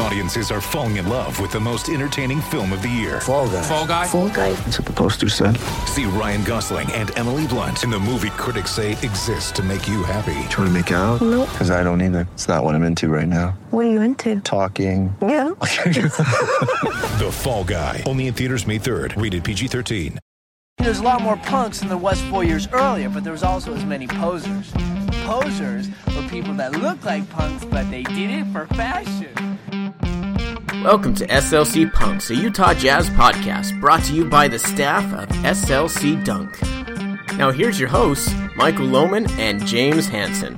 Audiences are falling in love with the most entertaining film of the year. Fall guy. Fall guy. Fall guy. That's what the poster said. See Ryan Gosling and Emily Blunt in the movie critics say exists to make you happy. Trying to make it out? Nope. Because I don't either. It's not what I'm into right now. What are you into? Talking. Yeah. The Fall Guy. Only in theaters May 3rd. Rated PG-13. There's a lot more punks than there was four years earlier, but there was also as many posers. Posers were people that look like punks, but they did it for fashion. Welcome to SLC Punks, a Utah Jazz podcast brought to you by the staff of SLC Dunk. Now here's your hosts, Michael Lohman and James Hansen.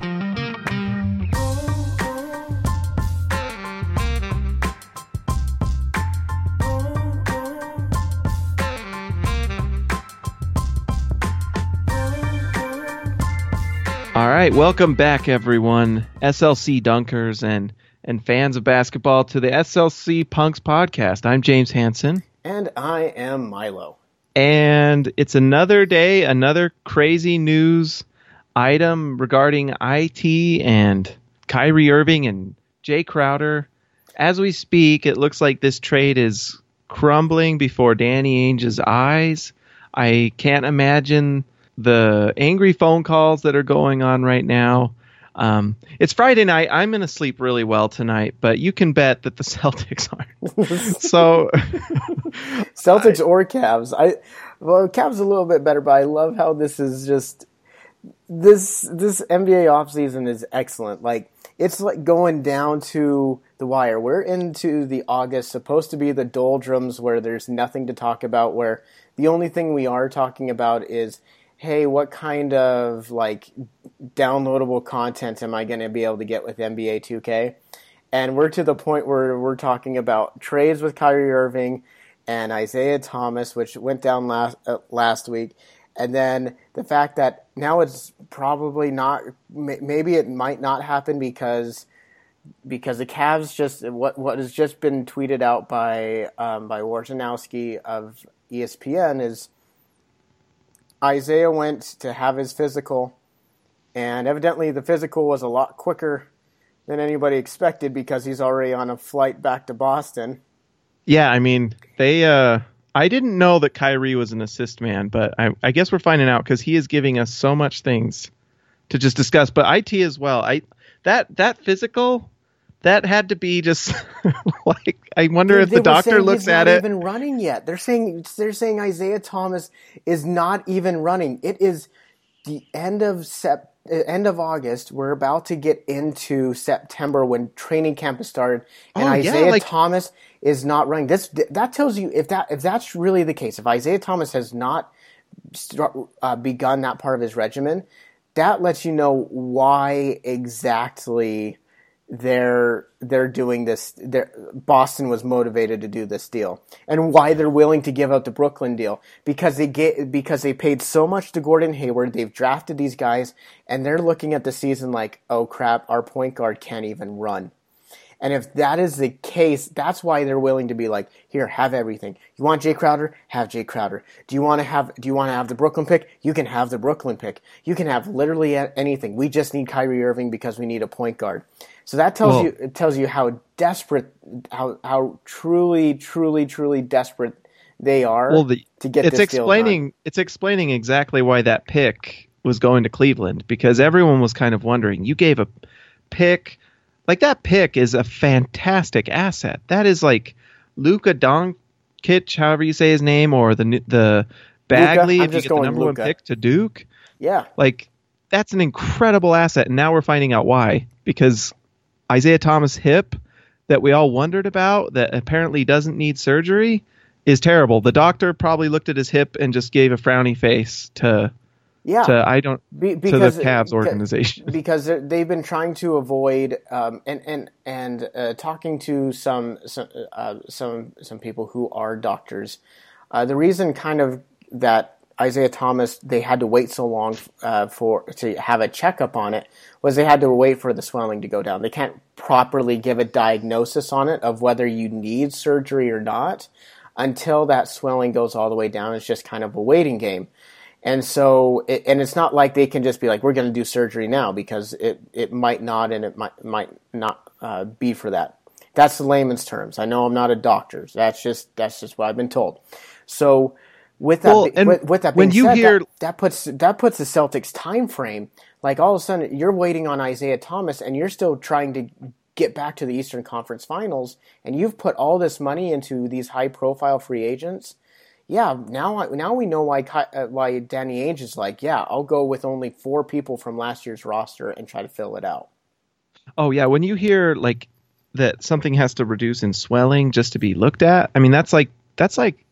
All right, welcome back, everyone, SLC dunkers and and fans of basketball, to the SLC Punks podcast. I'm James Hansen, And I am Milo. and it's another day, another crazy news item regarding IT and Kyrie Irving and Jae Crowder. As we speak, it looks like this trade is crumbling before Danny Ainge's eyes. I can't imagine the angry phone calls that are going on right now. Um, it's Friday night. I'm going to sleep really well tonight, but you can bet that the Celtics aren't. so, Celtics or Cavs. I well, Cavs a little bit better, but I love how this is just this this NBA offseason is excellent. Like it's like going down to the wire. We're into the August, supposed to be the doldrums where there's nothing to talk about. Where the only thing we are talking about is, hey, what kind of like downloadable content am I going to be able to get with NBA 2K? And we're to the point where we're talking about trades with Kyrie Irving and Isaiah Thomas, which went down last uh, last week, and then the fact that now it's probably not. Maybe it might not happen because because the Cavs just what what has just been tweeted out by um, by Wojnarowski of ESPN is Isaiah went to have his physical, and evidently the physical was a lot quicker than anybody expected because he's already on a flight back to Boston. yeah, I mean, they. Uh, I didn't know that Kyrie was an assist man, but I, I guess we're finding out because he is giving us so much things to just discuss. But IT as well. I that that physical. That had to be just like I wonder if They the were doctor looks at not it. even running yet. They're saying they're saying Isaiah Thomas is not even running. It is the end of sep- uh, end of August. We're about to get into September when training camp has started, and Oh, yeah, Isaiah like- Thomas is not running. This that tells you if that if that's really the case. If Isaiah Thomas has not start, uh, begun that part of his regimen, that lets you know why exactly they're they're doing this. They're, Boston was motivated to do this deal, and why they're willing to give out the Brooklyn deal because they get because they paid so much to Gordon Hayward. They've drafted these guys, and they're looking at the season like, oh crap, our point guard can't even run. And if that is the case, that's why they're willing to be like, here, have everything. You want Jae Crowder? Have Jae Crowder. Do you want to have do you want to have the Brooklyn pick? You can have the Brooklyn pick. You can have literally anything. We just need Kyrie Irving because we need a point guard. So that tells Well- you it tells you how desperate how how truly truly truly desperate they are well, the, to get it's this deal done. explaining it's explaining exactly why that pick was going to Cleveland because everyone was kind of wondering. You gave a pick like that pick is a fantastic asset. That is like Luka Doncic, however you say his name, or the the Bagley I'm if you get the number Luka. one pick to Duke. Yeah. Like that's an incredible asset, and now we're finding out why because Isaiah Thomas hip that we all wondered about that apparently doesn't need surgery is terrible. The doctor probably looked at his hip and just gave a frowny face to Yeah. to I don't Be- to the because Cavs organization. because they've been trying to avoid um, and and and uh, talking to some some uh, some some people who are doctors. Uh, the reason kind of that Isaiah Thomas they had to wait so long uh, for to have a checkup on it was they had to wait for the swelling to go down. They can't properly give a diagnosis on it of whether you need surgery or not until that swelling goes all the way down. It's just kind of a waiting game. And so, it, and it's not like they can just be like, we're going to do surgery now because it, it might not and it might, might not uh, be for that. That's the layman's terms. I know I'm not a doctor. That's just, that's just what I've been told. So with that, Well, and with, with that when you said, hear- that, that puts, that puts the Celtics time frame. Like all of a sudden you're waiting on Isaiah Thomas and you're still trying to get back to the Eastern Conference Finals and you've put all this money into these high profile free agents yeah, now now we know why uh, why Danny Ainge is like, yeah, I'll go with only four people from last year's roster and try to fill it out. Oh yeah, when you hear like that something has to reduce in swelling just to be looked at, I mean that's like that's like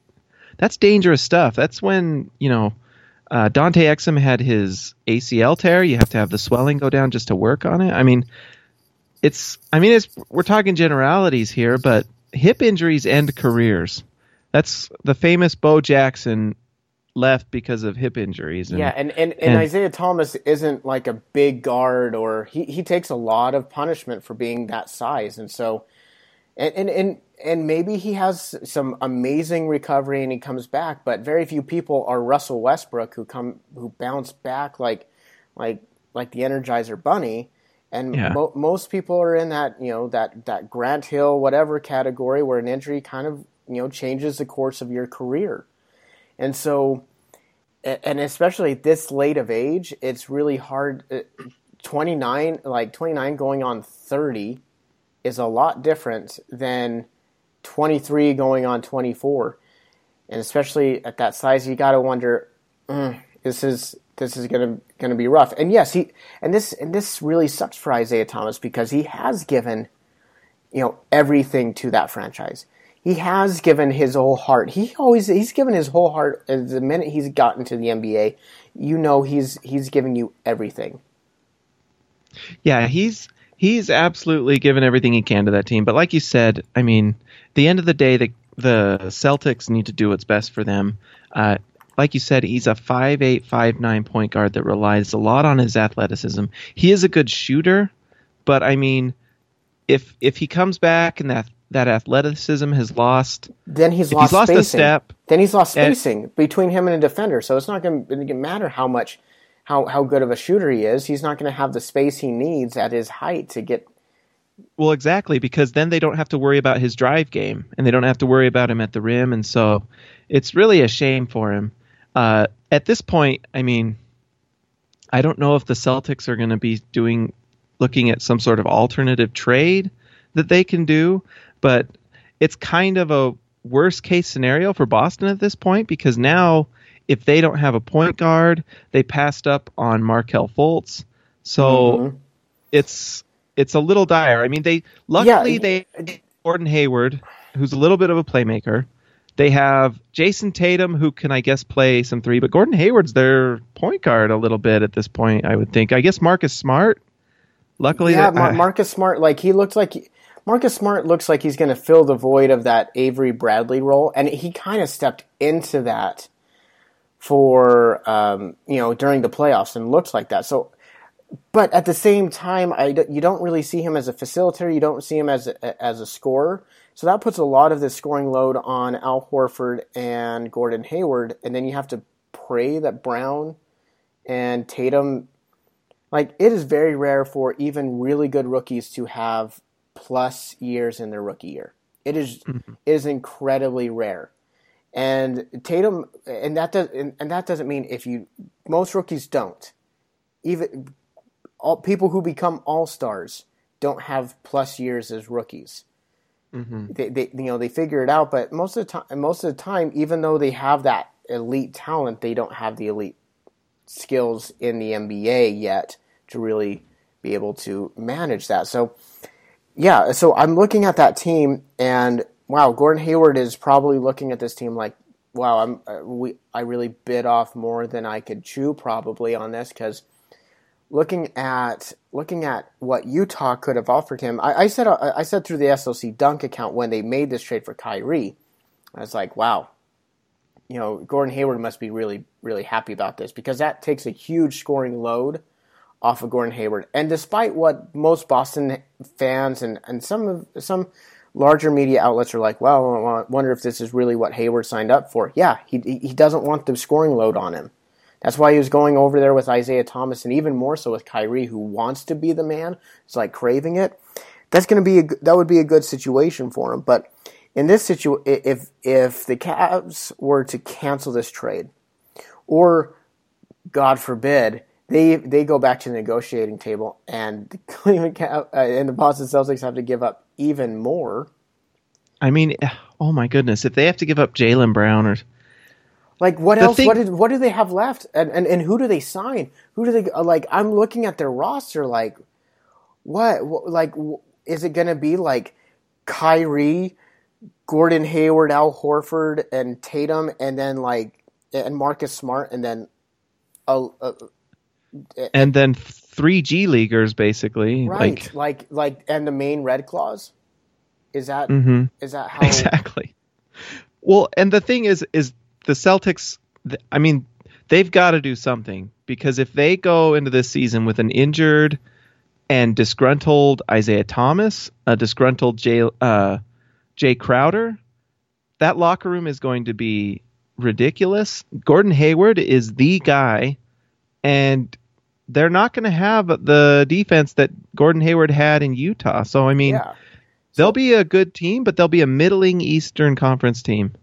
that's dangerous stuff. That's when you know uh, Dante Exum had his ACL tear. You have to have the swelling go down just to work on it. I mean, it's I mean it's we're talking generalities here, but hip injuries end careers. That's the famous Bo Jackson left because of hip injuries. And, Yeah, and, and, and, and- Isaiah Thomas isn't like a big guard or he, he takes a lot of punishment for being that size. And so and, and, and and maybe he has some amazing recovery and he comes back, but very few people are Russell Westbrook who come who bounce back like like like the Energizer Bunny. And Yeah. mo- most people are in that you know that that Grant Hill whatever category where an injury kind of you know changes the course of your career. And so and especially at this late of age, it's really hard. uh, 29, like 29 going on 30 is a lot different than 23 going on 24. And especially at that size, you got to wonder, mm, this is this is gonna gonna be rough. And yes, he and this and this really sucks for Isaiah Thomas because he has given, you know, everything to that franchise. He has given his whole heart. He always he's given his whole heart. The minute he's gotten to the NBA, you know he's he's giving you everything. Yeah, he's he's absolutely given everything he can to that team. But like you said, I mean, the end of the day, the the Celtics need to do what's best for them. Uh, like you said, he's a five eight, five nine point guard that relies a lot on his athleticism. He is a good shooter, but I mean, if if he comes back and that that athleticism has lost, Then he's lost he's lost a spacing. step, then he's lost and- spacing between him and a defender. So it's not going to matter how much, how how good of a shooter he is. He's not going to have the space he needs at his height to get. Well, exactly, because then they don't have to worry about his drive game, and they don't have to worry about him at the rim, and so it's really a shame for him. Uh, at this point, I mean, I don't know if the Celtics are going to be doing, looking at some sort of alternative trade that they can do, but it's kind of a worst case scenario for Boston at this point because now if they don't have a point guard, they passed up on Markelle Fultz, so mm-hmm. it's it's a little dire. I mean, they luckily Yeah. they Gordon Hayward, who's a little bit of a playmaker. They have Jayson Tatum, who can I guess play some three, but Gordon Hayward's their point guard a little bit at this point. I would think. I guess Marcus Smart. Luckily, Yeah, Mar- Marcus Smart, like he looks like Marcus Smart looks like he's going to fill the void of that Avery Bradley role, and he kind of stepped into that for um, you know during the playoffs and looks like that. So, but at the same time, I you don't really see him as a facilitator. You don't see him as a, as a scorer. So that puts a lot of the scoring load on Al Horford and Gordon Hayward, and then you have to pray that Brown and Tatum like it is very rare for even really good rookies to have plus years in their rookie year. It is- it is incredibly rare. And Tatum and that does and, and that doesn't mean if you most rookies don't. Even all people who become all-stars don't have plus years as rookies. Mm-hmm. They, they you know they figure it out, but most of the time most of the time even though they have that elite talent, they don't have the elite skills in the NBA yet to really be able to manage that. So, yeah, so I'm looking at that team, and wow, Gordon Hayward is probably looking at this team like, wow, I'm uh, we I really bit off more than I could chew probably on this because looking at looking at what Utah could have offered him, I, I said uh, I said through the SLC Dunk account when they made this trade for Kyrie, I was like, wow, you know, Gordon Hayward must be really, really happy about this because that takes a huge scoring load off of Gordon Hayward. And despite what most Boston fans and, and some of some larger media outlets are like, well, I wonder if this is really what Hayward signed up for. Yeah, he he doesn't want the scoring load on him. That's why he was going over there with Isaiah Thomas, and even more so with Kyrie, who wants to be the man. It's like craving it. That's going to be a, that would be a good situation for him. But in this situation, if if the Cavs were to cancel this trade, or God forbid, they they go back to the negotiating table, and the Cleveland Cav- uh, and the Boston Celtics have to give up even more. I mean, oh my goodness, if they have to give up Jaylen Brown or like what The else? thing- what did, what do they have left? And, and and who do they sign? Who do they uh, like? I'm looking at their roster. Like what? what like is it going to be like Kyrie, Gordon Hayward, Al Horford, and Tatum, and then like and Marcus Smart, and then a, and then three G leaguers basically. right Like like like and the Maine Red Claws. Is that mm-hmm. is that how exactly. Well, and the thing is, is the Celtics. I mean, they've got to do something because if they go into this season with an injured and disgruntled Isaiah Thomas, a disgruntled Jae uh, Jae Crowder, that locker room is going to be ridiculous. Gordon Hayward is the guy, and they're not going to have the defense that Gordon Hayward had in Utah. So I mean. Yeah. They'll be a good team, but they'll be a middling Eastern Conference team.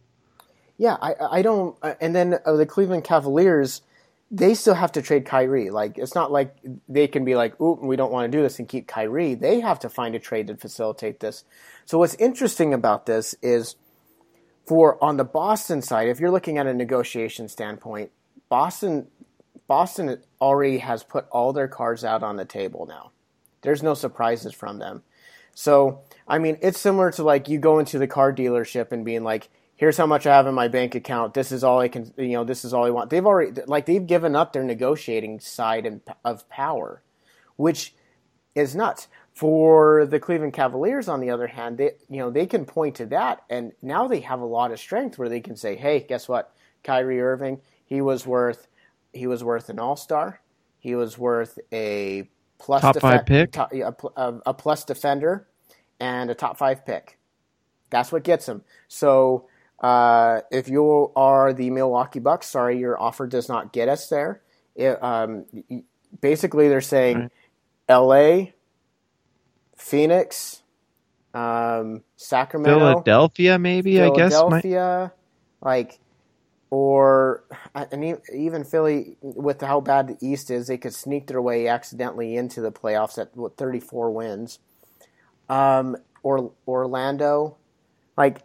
Yeah, I I don't. uh, And then uh, the Cleveland Cavaliers, they still have to trade Kyrie. Like it's not like they can be like, "Ooh, we don't want to do this" and keep Kyrie. They have to find a trade to facilitate this. So what's interesting about this is, for on the Boston side, if you're looking at a negotiation standpoint, Boston Boston already has put all their cards out on the table now. There's no surprises from them. So, I mean, it's similar to like you go into the car dealership and being like, here's how much I have in my bank account. This is all I can, you know, this is all I want. They've already, like, they've given up their negotiating side and, of power, which is nuts. For the Cleveland Cavaliers, on the other hand, they, you know, they can point to that, and now they have a lot of strength where they can say, hey, guess what? Kyrie Irving, he was worth, he was worth an All Star. He was worth a plus Top five pick? top- yeah, a, a, plus defender and a top five pick. That's what gets him. So uh, if you are the Milwaukee Bucks, sorry, your offer does not get us there. It, um, basically, they're saying L.A., Phoenix, um, Sacramento, Philadelphia, maybe I guess. Philadelphia, like, or and even Philly, with how bad the East is, they could sneak their way accidentally into the playoffs at what 34 wins. Um, or Orlando, like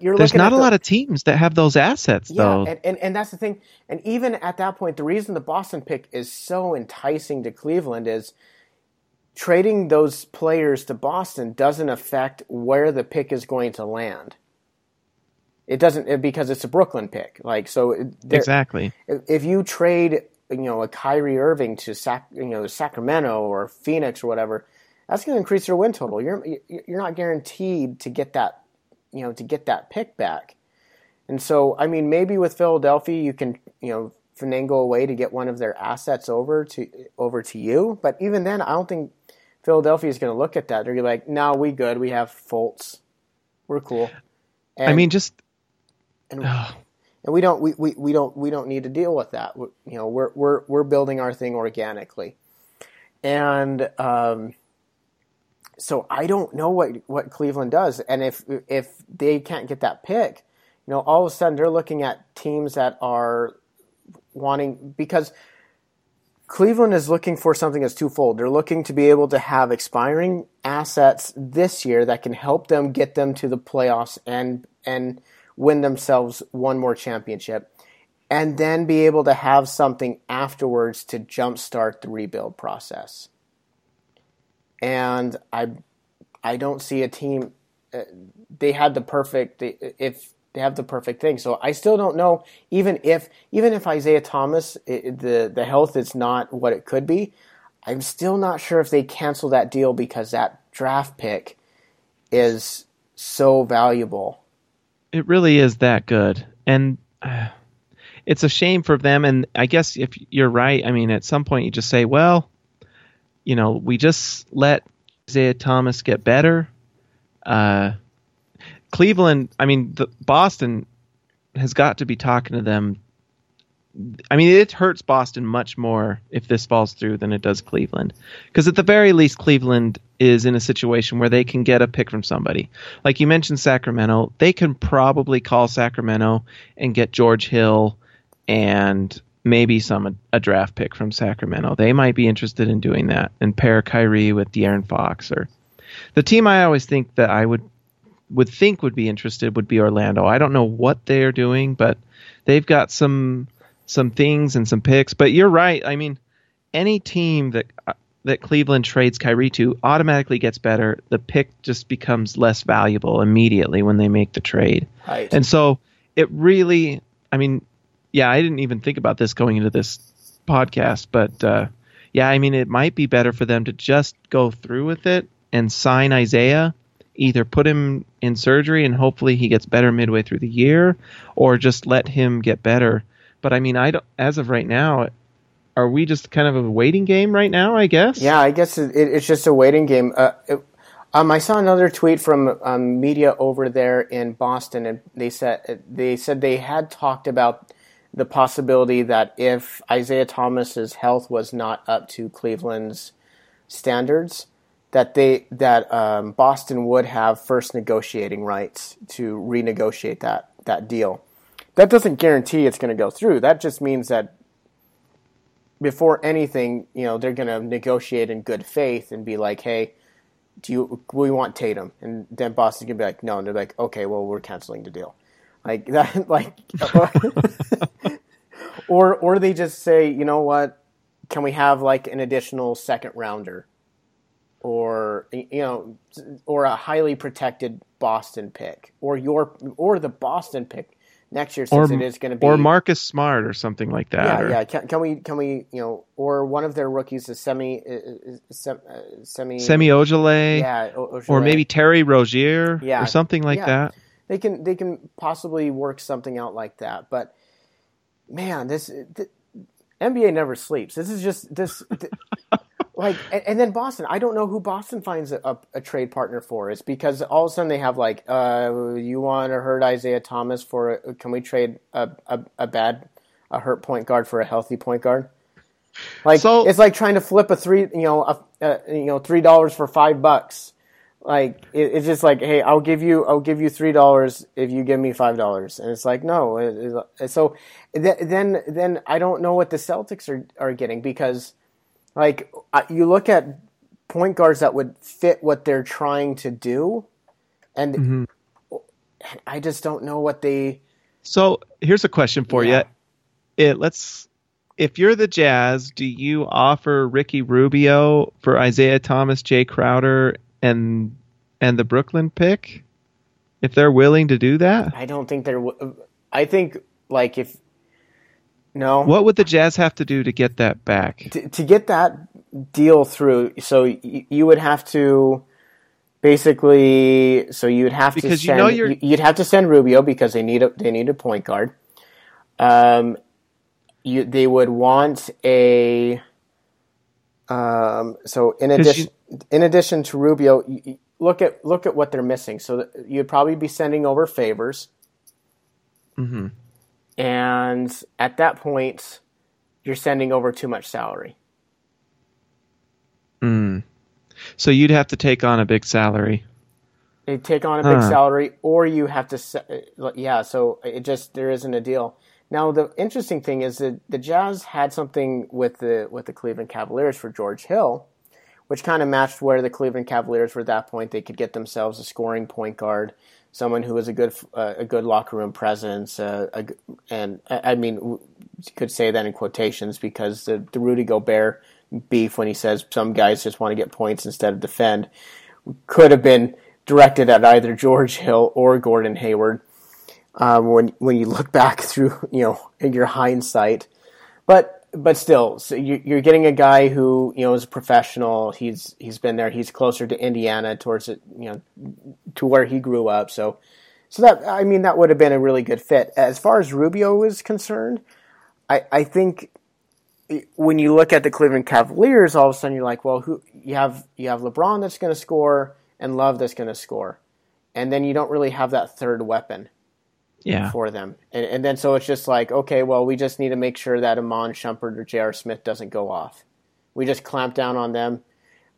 you're there's not a the- lot of teams that have those assets, yeah, though. and, and, and that's the thing. And even at that point, the reason the Boston pick is so enticing to Cleveland is trading those players to Boston doesn't affect where the pick is going to land. It doesn't it- because it's a Brooklyn pick. Like so, there- exactly. if if you trade you know a Kyrie Irving to Sac, you know Sacramento or Phoenix or whatever, that's going to increase your win total. You're you're not guaranteed to get that you know to get that pick back. And so I mean maybe with Philadelphia you can you know finagle a way to get one of their assets over to over to you, but even then I don't think Philadelphia is going to look at that. They're gonna be like, "No, we good. We have Fultz. We're cool." And, I mean, just and, and we don't we, we, we don't we don't need to deal with that. We- you know, we're we're we're building our thing organically, and um, so I don't know what what Cleveland does, and if if they can't get that pick, you know, all of a sudden they're looking at teams that are wanting because Cleveland is looking for something that's twofold. They're looking to be able to have expiring assets this year that can help them get them to the playoffs and and win themselves one more championship, and then be able to have something afterwards to jumpstart the rebuild process. And I, I don't see a team. Uh, they had the perfect. If they have the perfect thing, so I still don't know. Even if even if Isaiah Thomas, it, the the health is not what it could be, I'm still not sure if they cancel that deal because that draft pick is so valuable. It really is that good, and uh, it's a shame for them. And I guess if you're right, I mean, at some point you just say, well, you know, we just let Isaiah Thomas get better. Uh, Cleveland, I mean, the, Boston has got to be talking to them. I mean, it hurts Boston much more if this falls through than it does Cleveland. Because at the very least, Cleveland is in a situation where they can get a pick from somebody. Like you mentioned, Sacramento, they can probably call Sacramento and get George Hill and maybe some a draft pick from Sacramento. They might be interested in doing that and pair Kyrie with De'Aaron Fox or the team I always think that I would would think would be interested would be Orlando. I don't know what they're doing, but they've got some some things and some picks. But you're right. I mean, any team that that Cleveland trades Kyrie to automatically gets better. The pick just becomes less valuable immediately when they make the trade. Right. And so it really, I mean, yeah, I didn't even think about this going into this podcast, but uh, yeah, I mean, it might be better for them to just go through with it and sign Isaiah, either put him in surgery and hopefully he gets better midway through the year, or just let him get better. But I mean, I don't, as of right now, are we just kind of a waiting game right now? I guess. Yeah, I guess it, it, it's just a waiting game. Uh, it, um, I saw another tweet from um, media over there in Boston, and they said they said they had talked about the possibility that if Isaiah Thomas's health was not up to Cleveland's standards, that they that um, Boston would have first negotiating rights to renegotiate that that deal. That doesn't guarantee it's going to go through. That just means that before anything, you know, they're going to negotiate in good faith and be like, "Hey, do you we want Tatum?" And then Boston's going to be like, "No," and they're like, "Okay, well, we're canceling the deal." Like that, like, or or they just say, "You know what? Can we have like an additional second rounder?" Or you know, or a highly protected Boston pick, or your, or the Boston pick next year since or, it is going to be or Marcus Smart or something like that. yeah, or- yeah. Can, can we can we you know or one of their rookies is semi uh, uh, sem, uh, semi Semi Ojeleye, yeah O- or maybe Terry Rozier, Yeah, or something like yeah. that. they can they can possibly work something out like that. But man, this th- NBA never sleeps. This is just this. th- Like and, and then Boston, I don't know who Boston finds a, a, a trade partner for. It's because all of a sudden they have like, uh, you want to hurt Isaiah Thomas for? A, can we trade a, a, a bad a hurt point guard for a healthy point guard? Like So- it's like trying to flip a three, you know, a, you know, three dollars for five bucks. Like it, it's just like, hey, I'll give you, I'll give you three dollars if you give me five dollars, and it's like, no. It, it, so th- then, then I don't know what the Celtics are are getting because, like, uh, you look at point guards that would fit what they're trying to do, and mm-hmm. I just don't know what they. So here's a question for Yeah. you. It let's if you're the Jazz, do you offer Ricky Rubio for Isaiah Thomas, Jae Crowder, and and the Brooklyn pick? If they're willing to do that, I don't think they're. w- I think like if no, what would the Jazz have to do to get that back? to, to get that deal through, so y- you would have to basically, so you'd have to Because you send, know you're- you'd have to send Rubio because they need a they need a point guard. Um, you they would want a. Um, so in addition, in addition to Rubio, look at look at what they're missing. So you'd probably be sending over favors. hmm and at that point you're sending over too much salary Mm. So you'd have to take on a big salary. take on a big Huh. salary or you have to yeah so it just there isn't a deal now the interesting thing is that the jazz had something with the with the cleveland cavaliers for george hill which kind of matched where the cleveland cavaliers were at that point they could get themselves a scoring point guard someone who was a good uh, a good locker room presence uh, a and I mean you could say that in quotations because the, the Rudy Gobert beef when he says some guys just want to get points instead of defend could have been directed at either George Hill or Gordon Hayward. Um, when when you look back through you know in your hindsight, but but still, so you, you're getting a guy who you know is a professional. He's he's been there. He's closer to Indiana, towards it, you know, to where he grew up. So so that I mean that would have been a really good fit. As far as Rubio is concerned, I I think when you look at the Cleveland Cavaliers, all of a sudden you're like, well, who you have you have LeBron that's going to score and Love that's going to score, and then you don't really have that third weapon Yeah. for them. And, and then so it's just like, okay, well, we just need to make sure that Iman Shumpert or J.R. Smith doesn't go off. We just clamp down on them,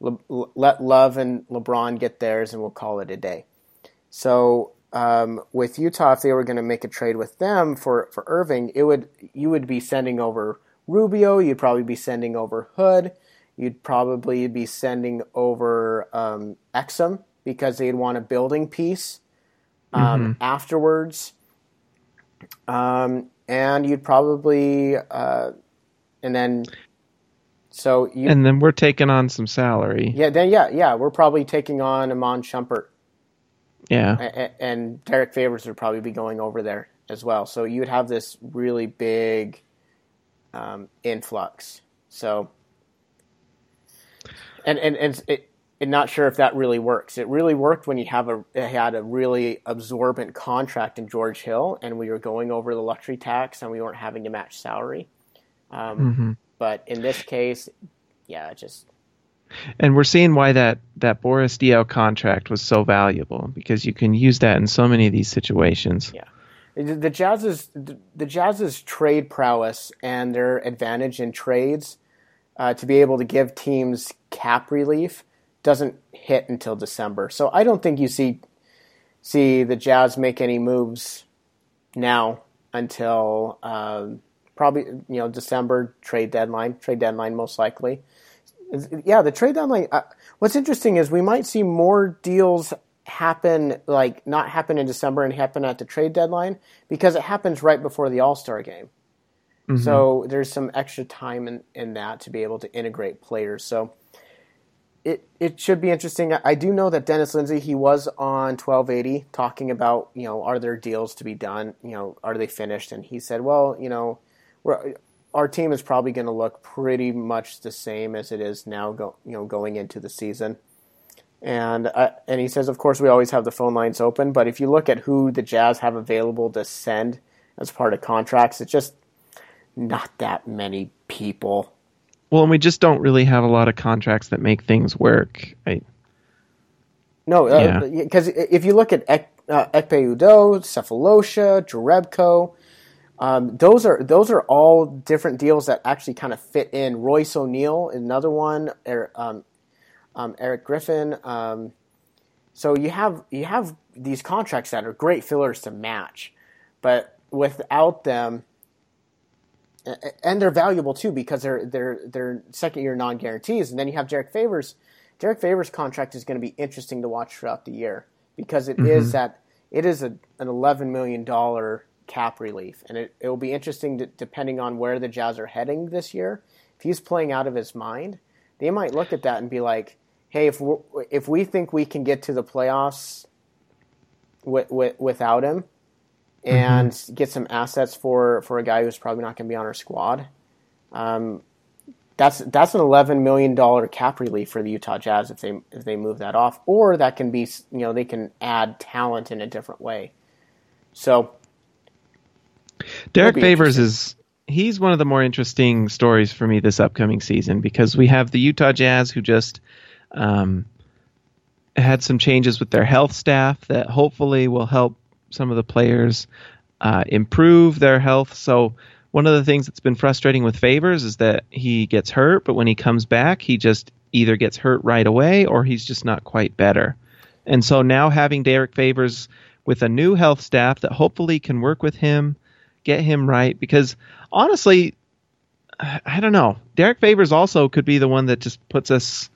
Le- le- let Love and LeBron get theirs, and we'll call it a day. So um, with Utah, if they were going to make a trade with them for, for Irving, it would you would be sending over Rubio. You'd probably be sending over Hood. You'd probably be sending over um, Exum because they'd want a building piece um, afterwards. Um, and you'd probably, uh, and then, so you, And then we're taking on some salary. yeah, then yeah, yeah, we're probably taking on Iman Shumpert, Yeah. a- a- and Derrick Favors would probably be going over there as well. So you would have this really big um, influx. So, and and and it, and not sure if that really works. It really worked when you have a had a really absorbent contract in George Hill, and we were going over the luxury tax, and we weren't having to match salary. Um, But in this case, yeah, just And we're seeing why that, that Boris Diaw contract was so valuable because you can use that in so many of these situations. Yeah. The the Jazz's the Jazz's trade prowess and their advantage in trades uh, to be able to give teams cap relief doesn't hit until December. So I don't think you see see the Jazz make any moves now until um, probably you know December trade deadline. Trade deadline most likely. Yeah, the trade deadline. Uh, what's interesting is we might see more deals happen, like not happen in December and happen at the trade deadline because it happens right before the All Star game. So there's some extra time in, in that to be able to integrate players. So it it should be interesting. I- do know that Dennis Lindsay he was on 1280 talking about you know are there deals to be done? You know are they finished? And he said, well, you know, our team is probably going to look pretty much the same as it is now. Go you know going into the season. And uh, and he says, of course, we always have the phone lines open. But if you look at who the Jazz have available to send as part of contracts, it's just not that many people. Well, and we just don't really have a lot of contracts that make things work. I, No, Yeah. because if you look at Ek, uh, Ekpe Udoh, Sefolosha, Jerebko, um, those are those are all different deals that actually kind of fit in. Royce O'Neale, another one, er, um, um, Eric Griffin. Um, so you have you have these contracts that are great fillers to match, but without them, and they're valuable too because they're they're they're second year non guarantees. And then you have Derrick Favors. Derrick Favors' contract is going to be interesting to watch throughout the year because it is mm-hmm. that it is a, an eleven million dollar cap relief, and it, it will be interesting to, depending on where the Jazz are heading this year. If he's playing out of his mind, they might look at that and be like, "Hey, if we if we think we can get to the playoffs with, with, without him, and get some assets for for a guy who's probably not going to be on our squad. Um, that's that's an eleven million dollar cap relief for the Utah Jazz if they if they move that off, or that can be you know they can add talent in a different way. So Derrick Favors is he's one of the more interesting stories for me this upcoming season because we have the Utah Jazz who just um, had some changes with their health staff that hopefully will help some of the players uh, improve their health. So one of the things that's been frustrating with Favors is that he gets hurt, but when he comes back, he just either gets hurt right away or he's just not quite better. And so now having Derrick Favors with a new health staff that hopefully can work with him, get him right, because honestly, I don't know. Derrick Favors also could be the one that just puts us,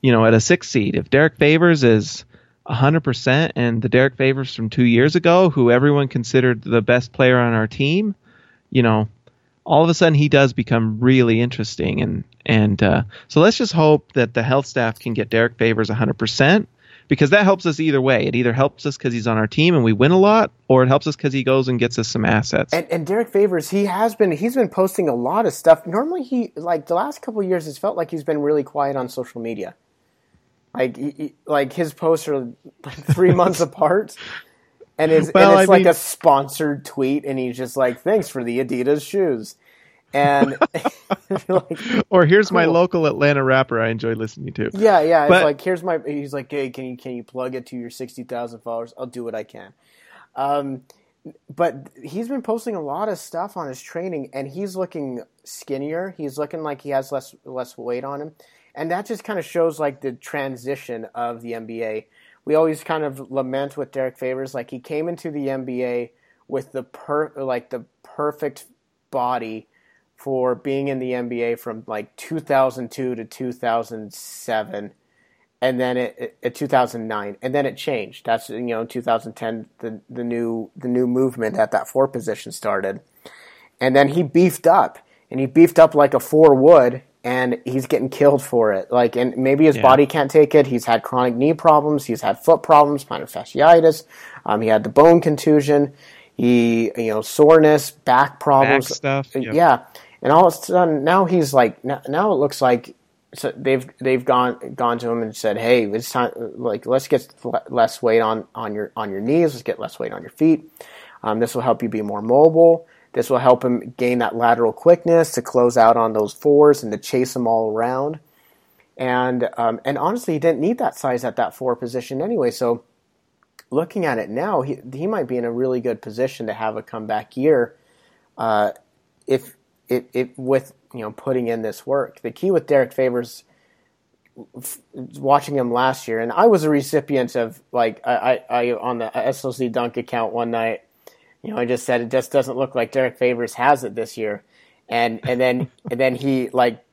you know, at a six seed. If Derrick Favors is 100% and the Derrick Favors from two years ago, who everyone considered the best player on our team, you know, all of a sudden he does become really interesting. And, and uh, so let's just hope that the health staff can get Derrick Favors 100% because that helps us either way. It either helps us because he's on our team and we win a lot, or it helps us because he goes and gets us some assets. and, and Derrick Favors, he has been he's been posting a lot of stuff. Normally, he like the last couple years, it's felt like he's been really quiet on social media. Like he, like his posts are like three months apart, and it's Well, and it's I like mean- a sponsored tweet, and he's just like, "Thanks for the Adidas shoes," and like, Or here's my local Atlanta rapper I enjoy listening to. yeah, yeah. It's But- like here's my. He's like, hey, can you can you plug it to your sixty thousand followers? I'll do what I can. Um, but he's been posting a lot of stuff on his training, and he's looking skinnier. He's looking like he has less less weight on him, and that just kind of shows like the transition of the NBA. We always kind of lament with Derrick Favors, like he came into the NBA with the per like the perfect body for being in the NBA from like 2002 to 2007 and then it, it, it 2009 and then it changed. That's you know 2010 the the new the new movement at that four position started. And then he beefed up and he beefed up like a four would and he's getting killed for it like and maybe his Yeah. body can't take it he's had chronic knee problems he's had foot problems plantar fasciitis um, he had the bone contusion he you know soreness back problems Back stuff, yep. yeah and all of a sudden now he's like now, now it looks like so they've they've gone gone to him and said, "Hey, it's time. Like, let's get less weight on on your on your knees. Let's get less weight on your feet. Um, this will help you be more mobile. This will help him gain that lateral quickness to close out on those fours and to chase them all around. And um, and honestly, he didn't need that size at that four position anyway. So looking at it now, he he might be in a really good position to have a comeback year uh, if it, it with you know putting in this work. The key with Derrick Favors, watching him last year, and I was a recipient of like I, I, I on the SLC Dunk account one night. You know, I just said it just doesn't look like Derrick Favors has it this year, and and then and then he like.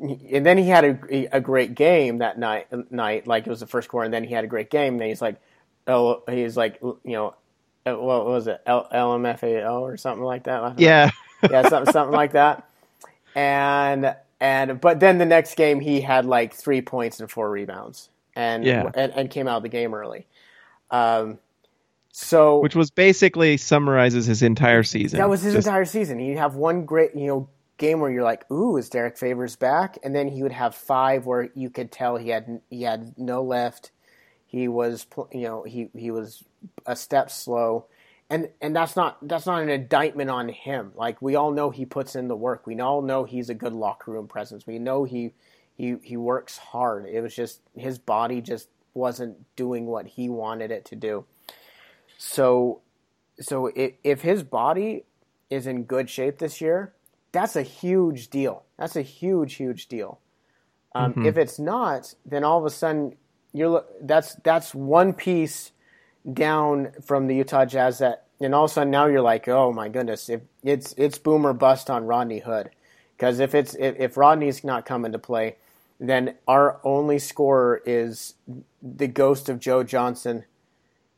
And then he had a, a great game that night. Night, like it was the first quarter, and then he had a great game. And then he's like, "Oh, he's like, you know, uh, what was it, L- LMFAO or something like that?" Yeah. yeah, something something like that. And and but then the next game he had like three points and four rebounds, and Yeah. and, and came out of the game early. Um, so Which was basically summarizes his entire season. that was his Just- entire season. He'd have one great you know game where you're like, "Ooh, is Derrick Favors back?" And then he would have five where you could tell he had he had no left. He was you know he he was a step slow. And and that's not that's not an indictment on him. Like we all know he puts in the work. We all know he's a good locker room presence. We know he he he works hard. It was just his body just wasn't doing what he wanted it to do. So so if, if his body is in good shape this year, that's a huge deal. That's a huge, huge deal. Um, If it's not, then all of a sudden you're that's that's one piece down from the Utah Jazz that, and all of a sudden now you're like, oh my goodness, if it's it's boom or bust on Rodney Hood, because if it's if, if Rodney's not coming to play, then our only scorer is the ghost of Joe Johnson,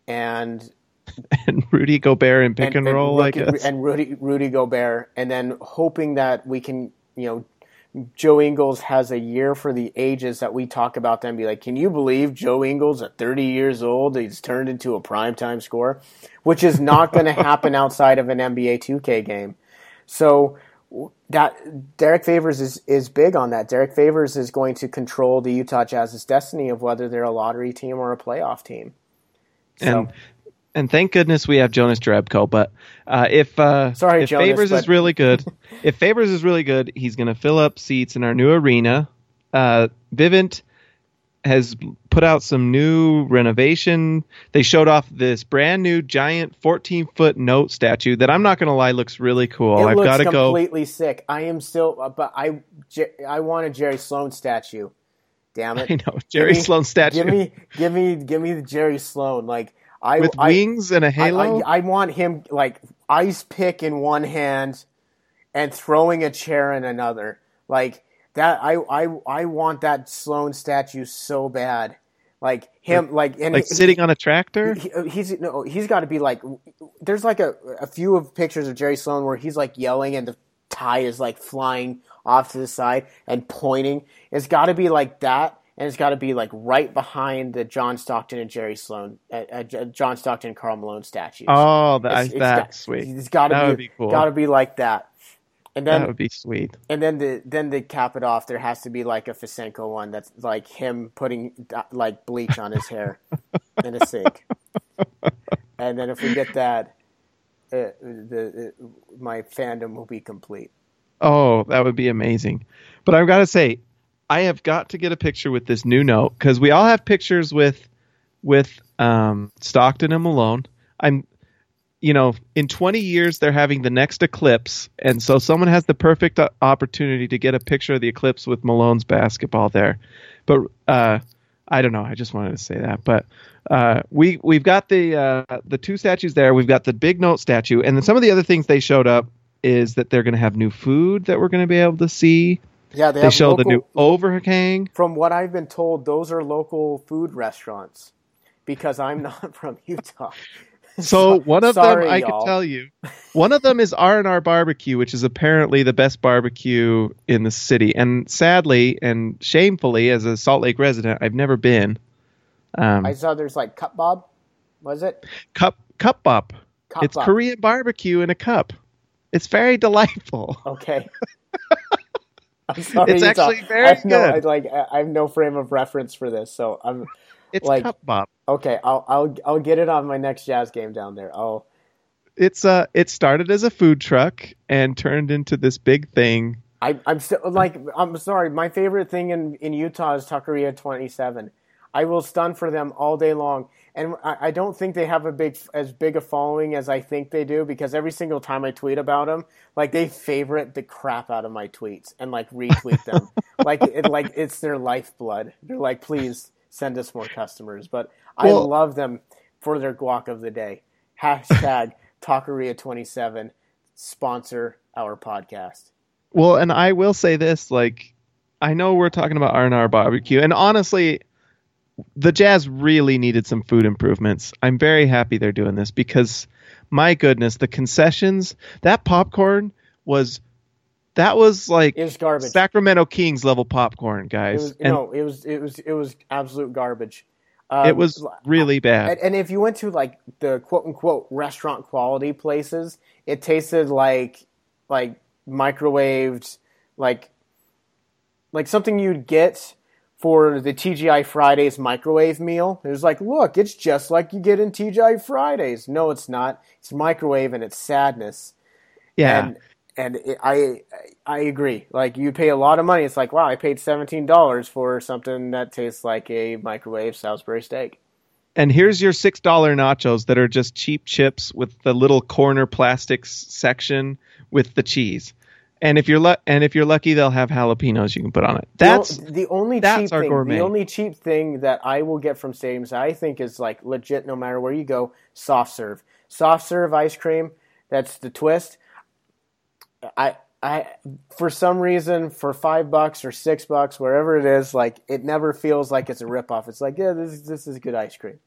and and Rudy Gobert in pick and, roll, I guess. and Rudy Rudy Gobert, and then hoping that we can, you know, Joe Ingles has a year for the ages that we talk about them. Be like, can you believe Joe Ingles at 30 years old, he's turned into a primetime scorer, which is not going to happen outside of an NBA 2K game. So that Derrick Favors is is big on that. Derrick Favors is going to control the Utah Jazz's destiny of whether they're a lottery team or a playoff team. So- and and thank goodness we have Jonas Jerebko. But uh, if uh, Sorry, if Jonas, Favors is really good, if Favors is really good, he's going to fill up seats in our new arena. Uh, Vivint has put out some new renovation. They showed off this brand new giant 14 foot note statue that I'm not going to lie looks really cool. It I've got to go. completely sick. I am still, uh, but I, I want a Jerry Sloan statue. Damn it! I know Jerry Give me- Sloan statue Give me, give me, give me the Jerry Sloan. Like I, with I, wings and a halo. I, I want him like ice pick in one hand and throwing a chair in another. Like that, I, I, I want that Sloan statue so bad. Like him, like and like sitting on a tractor. he- he's no, he's got to be like. There's like a a few of pictures of Jerry Sloan where he's like yelling and the tie is like flying off to the side and pointing. It's got to be like that, and it's got to be like right behind the John Stockton and Jerry Sloan, uh, uh, John Stockton and Karl Malone statues. Oh, that, It's- it's that's got- sweet. It's got to be, be cool. Got to be like that. And then that would be sweet. and then the then to cap it off, there has to be like a Fesenko one that's like him putting uh, like bleach on his hair in a sink. And then if we get that, uh, the, uh my fandom will be complete. Oh, that would be amazing. But I've got to say, I have got to get a picture with this new note because we all have pictures with with um, Stockton and Malone. I'm, you know, in 20 years they're having the next eclipse, and so someone has the perfect opportunity to get a picture of the eclipse with Malone's basketball there. But uh, I don't know. I just wanted to say that. But uh, we we've got the uh, the two statues there. We've got the big note statue, and then some of the other things they showed up is that they're going to have new food that we're going to be able to see. Yeah, they, They have showed the new overhang. From what I've been told, those are local food restaurants because I'm not from Utah. So one of sorry, them, I y'all. could tell you, one of them is R and R Barbecue, which is apparently the best barbecue in the city. And sadly and shamefully, as a Salt Lake resident, I've never been. Um, I saw there's like Cupbop. Was it? cup cup Bob. Cup it's Bob. Korean barbecue in a cup. It's very delightful. Okay. I'm sorry, It's actually very I have no, good. I, like I I have no frame of reference for this, so I'm It's Like- cup bop. okay. I'll I'll I'll get it on my next jazz game down there. Oh, It's uh, it started as a food truck and turned into this big thing. I, I'm still like I'm sorry. My favorite thing in, in Utah is Taqueria 27. I will stun for them all day long, and I, I don't think they have a big as big a following as I think they do because every single time I tweet about them, like they favorite the crap out of my tweets and like retweet them, like it like it's their lifeblood. They're like, please send us more customers, but I love them for their guac of the day. Hashtag Taqueria 27 sponsor our podcast. Well, and I will say this, like, I know we're talking about R and R barbecue, and honestly, the Jazz really needed some food improvements. I'm very happy they're doing this because, my goodness, the concessions, that popcorn was, that was like It was garbage. Sacramento Kings level popcorn, It guys, was and no, it was it was it was absolute garbage. Um, it was really bad. and, and if you went to like the quote unquote restaurant quality places, it tasted like like microwaved, like like something you'd get for the TGI Fridays microwave meal. It was like, look, it's just like you get in TGI Fridays. No, it's not. It's microwave and it's sadness yeah, and and it, I I agree. Like you pay a lot of money. It's like wow, I paid seventeen dollars for something that tastes like a microwave Salisbury steak. and here's your six dollar nachos that are just cheap chips with the little corner plastics section with the cheese. And if you're lu- and if you're lucky, they'll have jalapenos you can put on it. That's the, the only that's cheap our thing. gourmet. The only cheap thing that I will get from stadiums, I think is like legit. No matter where you go, soft serve, soft serve ice cream. That's the twist. I I for some reason for five bucks or six bucks, wherever it is, like it never feels like it's a ripoff. It's like yeah, this is this is good ice cream.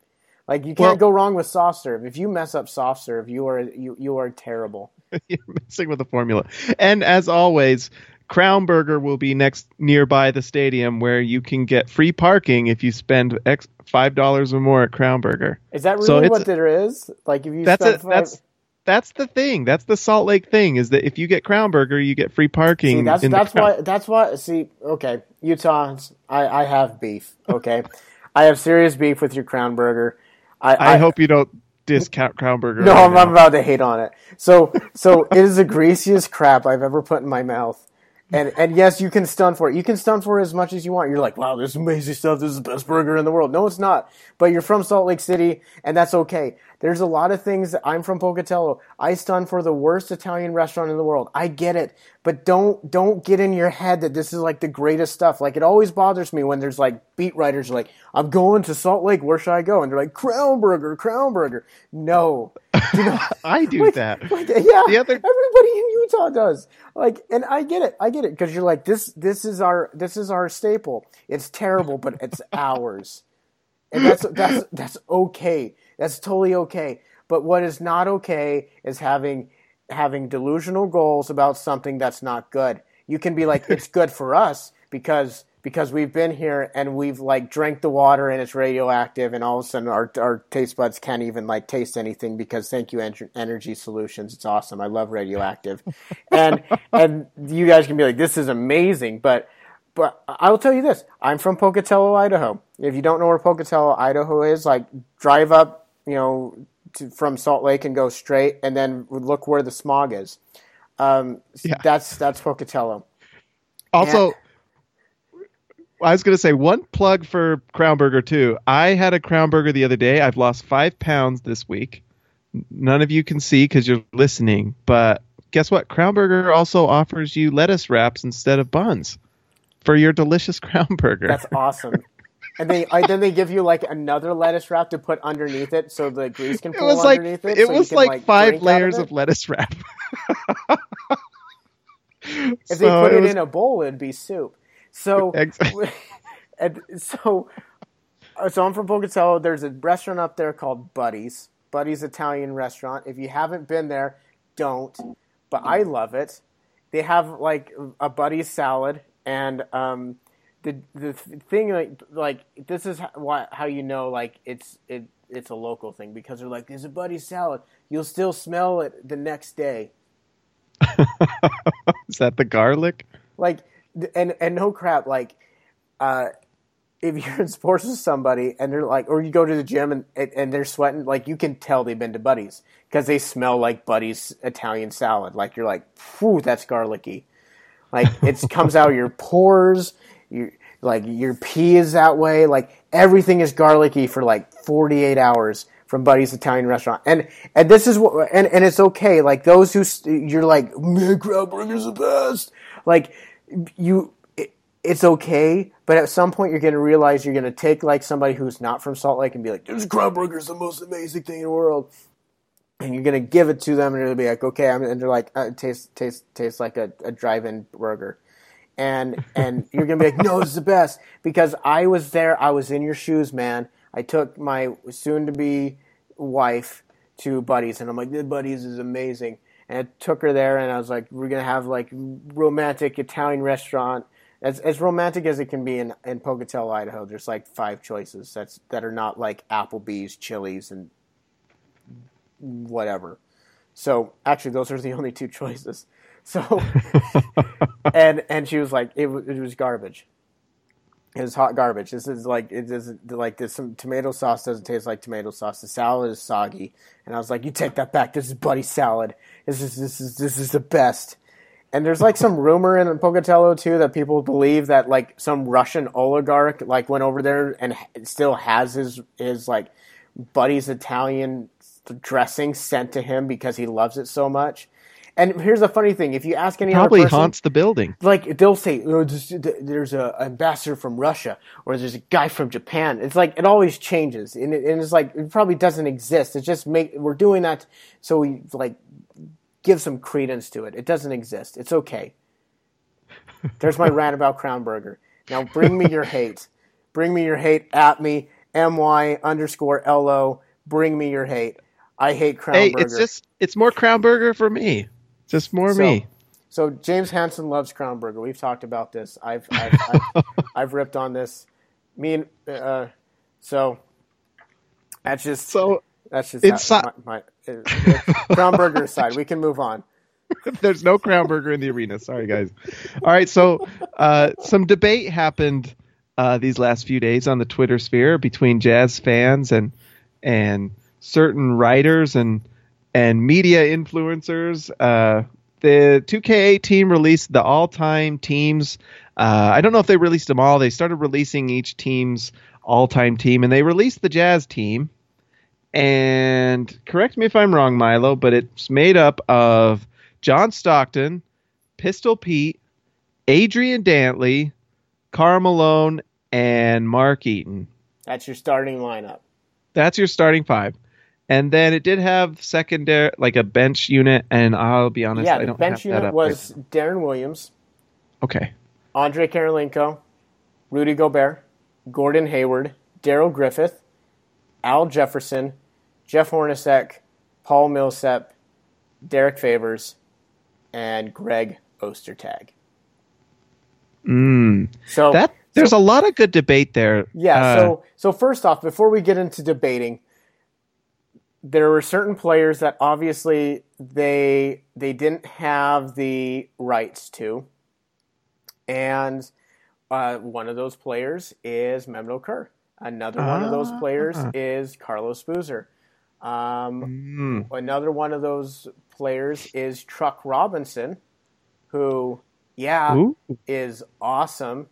Like you can't Well- go wrong with soft serve. If you mess up soft serve, you are you you are terrible. you're messing with the formula. And as always, Crown Burger will be next nearby the stadium where you can get free parking if you spend X five dollars or more at Crown Burger. Is that So really it's- what there is? Like if you That's spend That's that's the thing. That's the Salt Lake thing. Is that if you get Crown Burger, you get free parking. See, that's that's why that's why. See, okay, Utah. I I have beef. Okay, I have serious beef with your Crown Burger. I, I, hope you don't discount Crown Burger. No, right I'm, now. I'm about to hate on it. So so it is the greasiest crap I've ever put in my mouth. And and yes, you can stun for it. You can stun for it as much as you want. You're like, wow, this is amazing stuff. This is the best burger in the world. No, it's not. But you're from Salt Lake City, and that's okay. There's a lot of things. That I'm from Pocatello. I stun for the worst Italian restaurant in the world. I get it, but don't don't get in your head that this is like the greatest stuff. Like it always bothers me when there's like beat writers like, I'm going to Salt Lake. Where should I go? And they're like, Crown Burger, Crown Burger. No, do not. I do Like- that. like, yeah, The other- everybody in Utah does. Like, and I get it. I get it because you're like this. This is our. This is our staple. It's terrible, but it's ours, and that's that's that's okay. That's totally okay. But what is not okay is having having delusional goals about something that's not good. You can be like, it's good for us because because we've been here and we've like drank the water and it's radioactive and all of a sudden our our taste buds can't even like taste anything because thank you En- energy solutions it's awesome i love radioactive and and you guys can be like this is amazing but but I'll tell you this: I'm from Pocatello, Idaho. If you don't know where Pocatello, Idaho is, like drive up, you know, to, from Salt Lake and go straight, and then look where the smog is. Um, Yeah. That's that's Pocatello. Also, I was going to say one plug for Crown Burger too. I had a Crown Burger the other day. I've lost five pounds this week. None of you can see because you're listening, but guess what? Crown Burger also offers you lettuce wraps instead of buns for your delicious Crown Burger. That's awesome. And they I, then they give you like another lettuce wrap to put underneath it so the grease can it pull was like underneath it. it so was can, like, five layers it. of, lettuce wrap. If they put it in a bowl, it'd be soup. So, Exactly. and so, uh, so I'm from Pocatello. There's a restaurant up there called Buddy's. Buddy's Italian restaurant. If you haven't been there, don't. But I love it. They have like a Buddy's salad, and um, the the thing like like this is how, why, how you know like it's it it's a local thing because they're like there's a Buddy's salad. You'll still smell it the next day. Is that the garlic? like and and no crap like uh if you're in sports with somebody and they're like or you go to the gym and and- they're sweating like you can tell they've been to buddies because they smell like buddies italian salad. Like you're like whew that's garlicky. Like it comes out of your pores you like your pee is that way. Like everything is garlicky for like 48 hours from buddy's italian restaurant. And and this is what and, and it's okay. Like those who st- you're like man crab burger's the best. Like you it, it's okay but at some point you're going to realize you're going to take like somebody who's not from salt lake and be like this crab is the most amazing thing in the world. And you're gonna give it to them, and it'll be like, okay, I'm, and they're like, uh, it tastes tastes tastes like a, a drive-in burger, and and you're gonna be like, no, this is the best because I was there, I was in your shoes, man. I took my soon-to-be wife to Buddies, and I'm like, this Buddies is amazing, and I took her there, and I was like, we're gonna have like romantic Italian restaurant. As, as romantic as it can be in, in Pocatello, Idaho, there's like five choices that's that are not like Applebee's, Chili's, and whatever. So actually, those are the only two choices. So, and and she was like, it, it was garbage. Was hot garbage. This is like it is like this. Some tomato sauce doesn't taste like tomato sauce. The salad is soggy, and I was like, you take that back. This is Buddy salad. This is this is this is the best. And there's like some rumor in Pocatello too that people believe that like some Russian oligarch like went over there and still has his his like buddy's Italian dressing sent to him because he loves it so much. And here's the funny thing: if you ask any Probably other person, haunts the building. like they'll say oh, there's a ambassador from Russia or there's a guy from Japan. It's like it always changes, and, it, and it's like it probably doesn't exist. It's just make we're doing that so we like give some credence to it. It doesn't exist. It's okay. There's my rant about Crown Burger. Now bring me your hate. Bring me your hate at me. My underscore lo. Bring me your hate. I hate Crown Hey, Burger. it's just it's more Crown Burger for me. Just more So- me. So James Hansen loves Crown Burger. We've talked about this. I've I've, I've, I've ripped on this. Me and uh, so that's just So that's just inside- how- my, my uh, Crown Burger aside. We can move on. There's no Crown Burger in the arena. Sorry, guys. All right, so uh, some debate happened uh, these last few days on the Twitter sphere between Jazz fans and and certain writers and and media influencers. Uh, the 2K team released the all-time teams. Uh, I don't know if they released them all. They started releasing each team's all-time team, and they released the Jazz team. And correct me if I'm wrong, Milo, but it's made up of John Stockton, Pistol Pete, Adrian Dantley, Karl Malone, and Mark Eaton. That's your starting lineup. That's your starting five. And then it did have secondary, like a bench unit, and I'll be honest, yeah, I the don't bench have that unit was right- Deron Williams, okay. Andre Kirilenko, Rudy Gobert, Gordon Hayward, Darrell Griffith, Al Jefferson, Jeff Hornacek, Paul Millsap, Derrick Favors, and Greg Ostertag. Mm. So That there's a lot of good debate there. Yeah. Uh, so so first off, before we get into debating, there were certain players that obviously they they didn't have the rights to, and uh, one of those players is Mehmet Okur. Another one of those players Ah. is Carlos Boozer. Um, mm, another one of those players is Truck Robinson, who, yeah, Ooh. is awesome.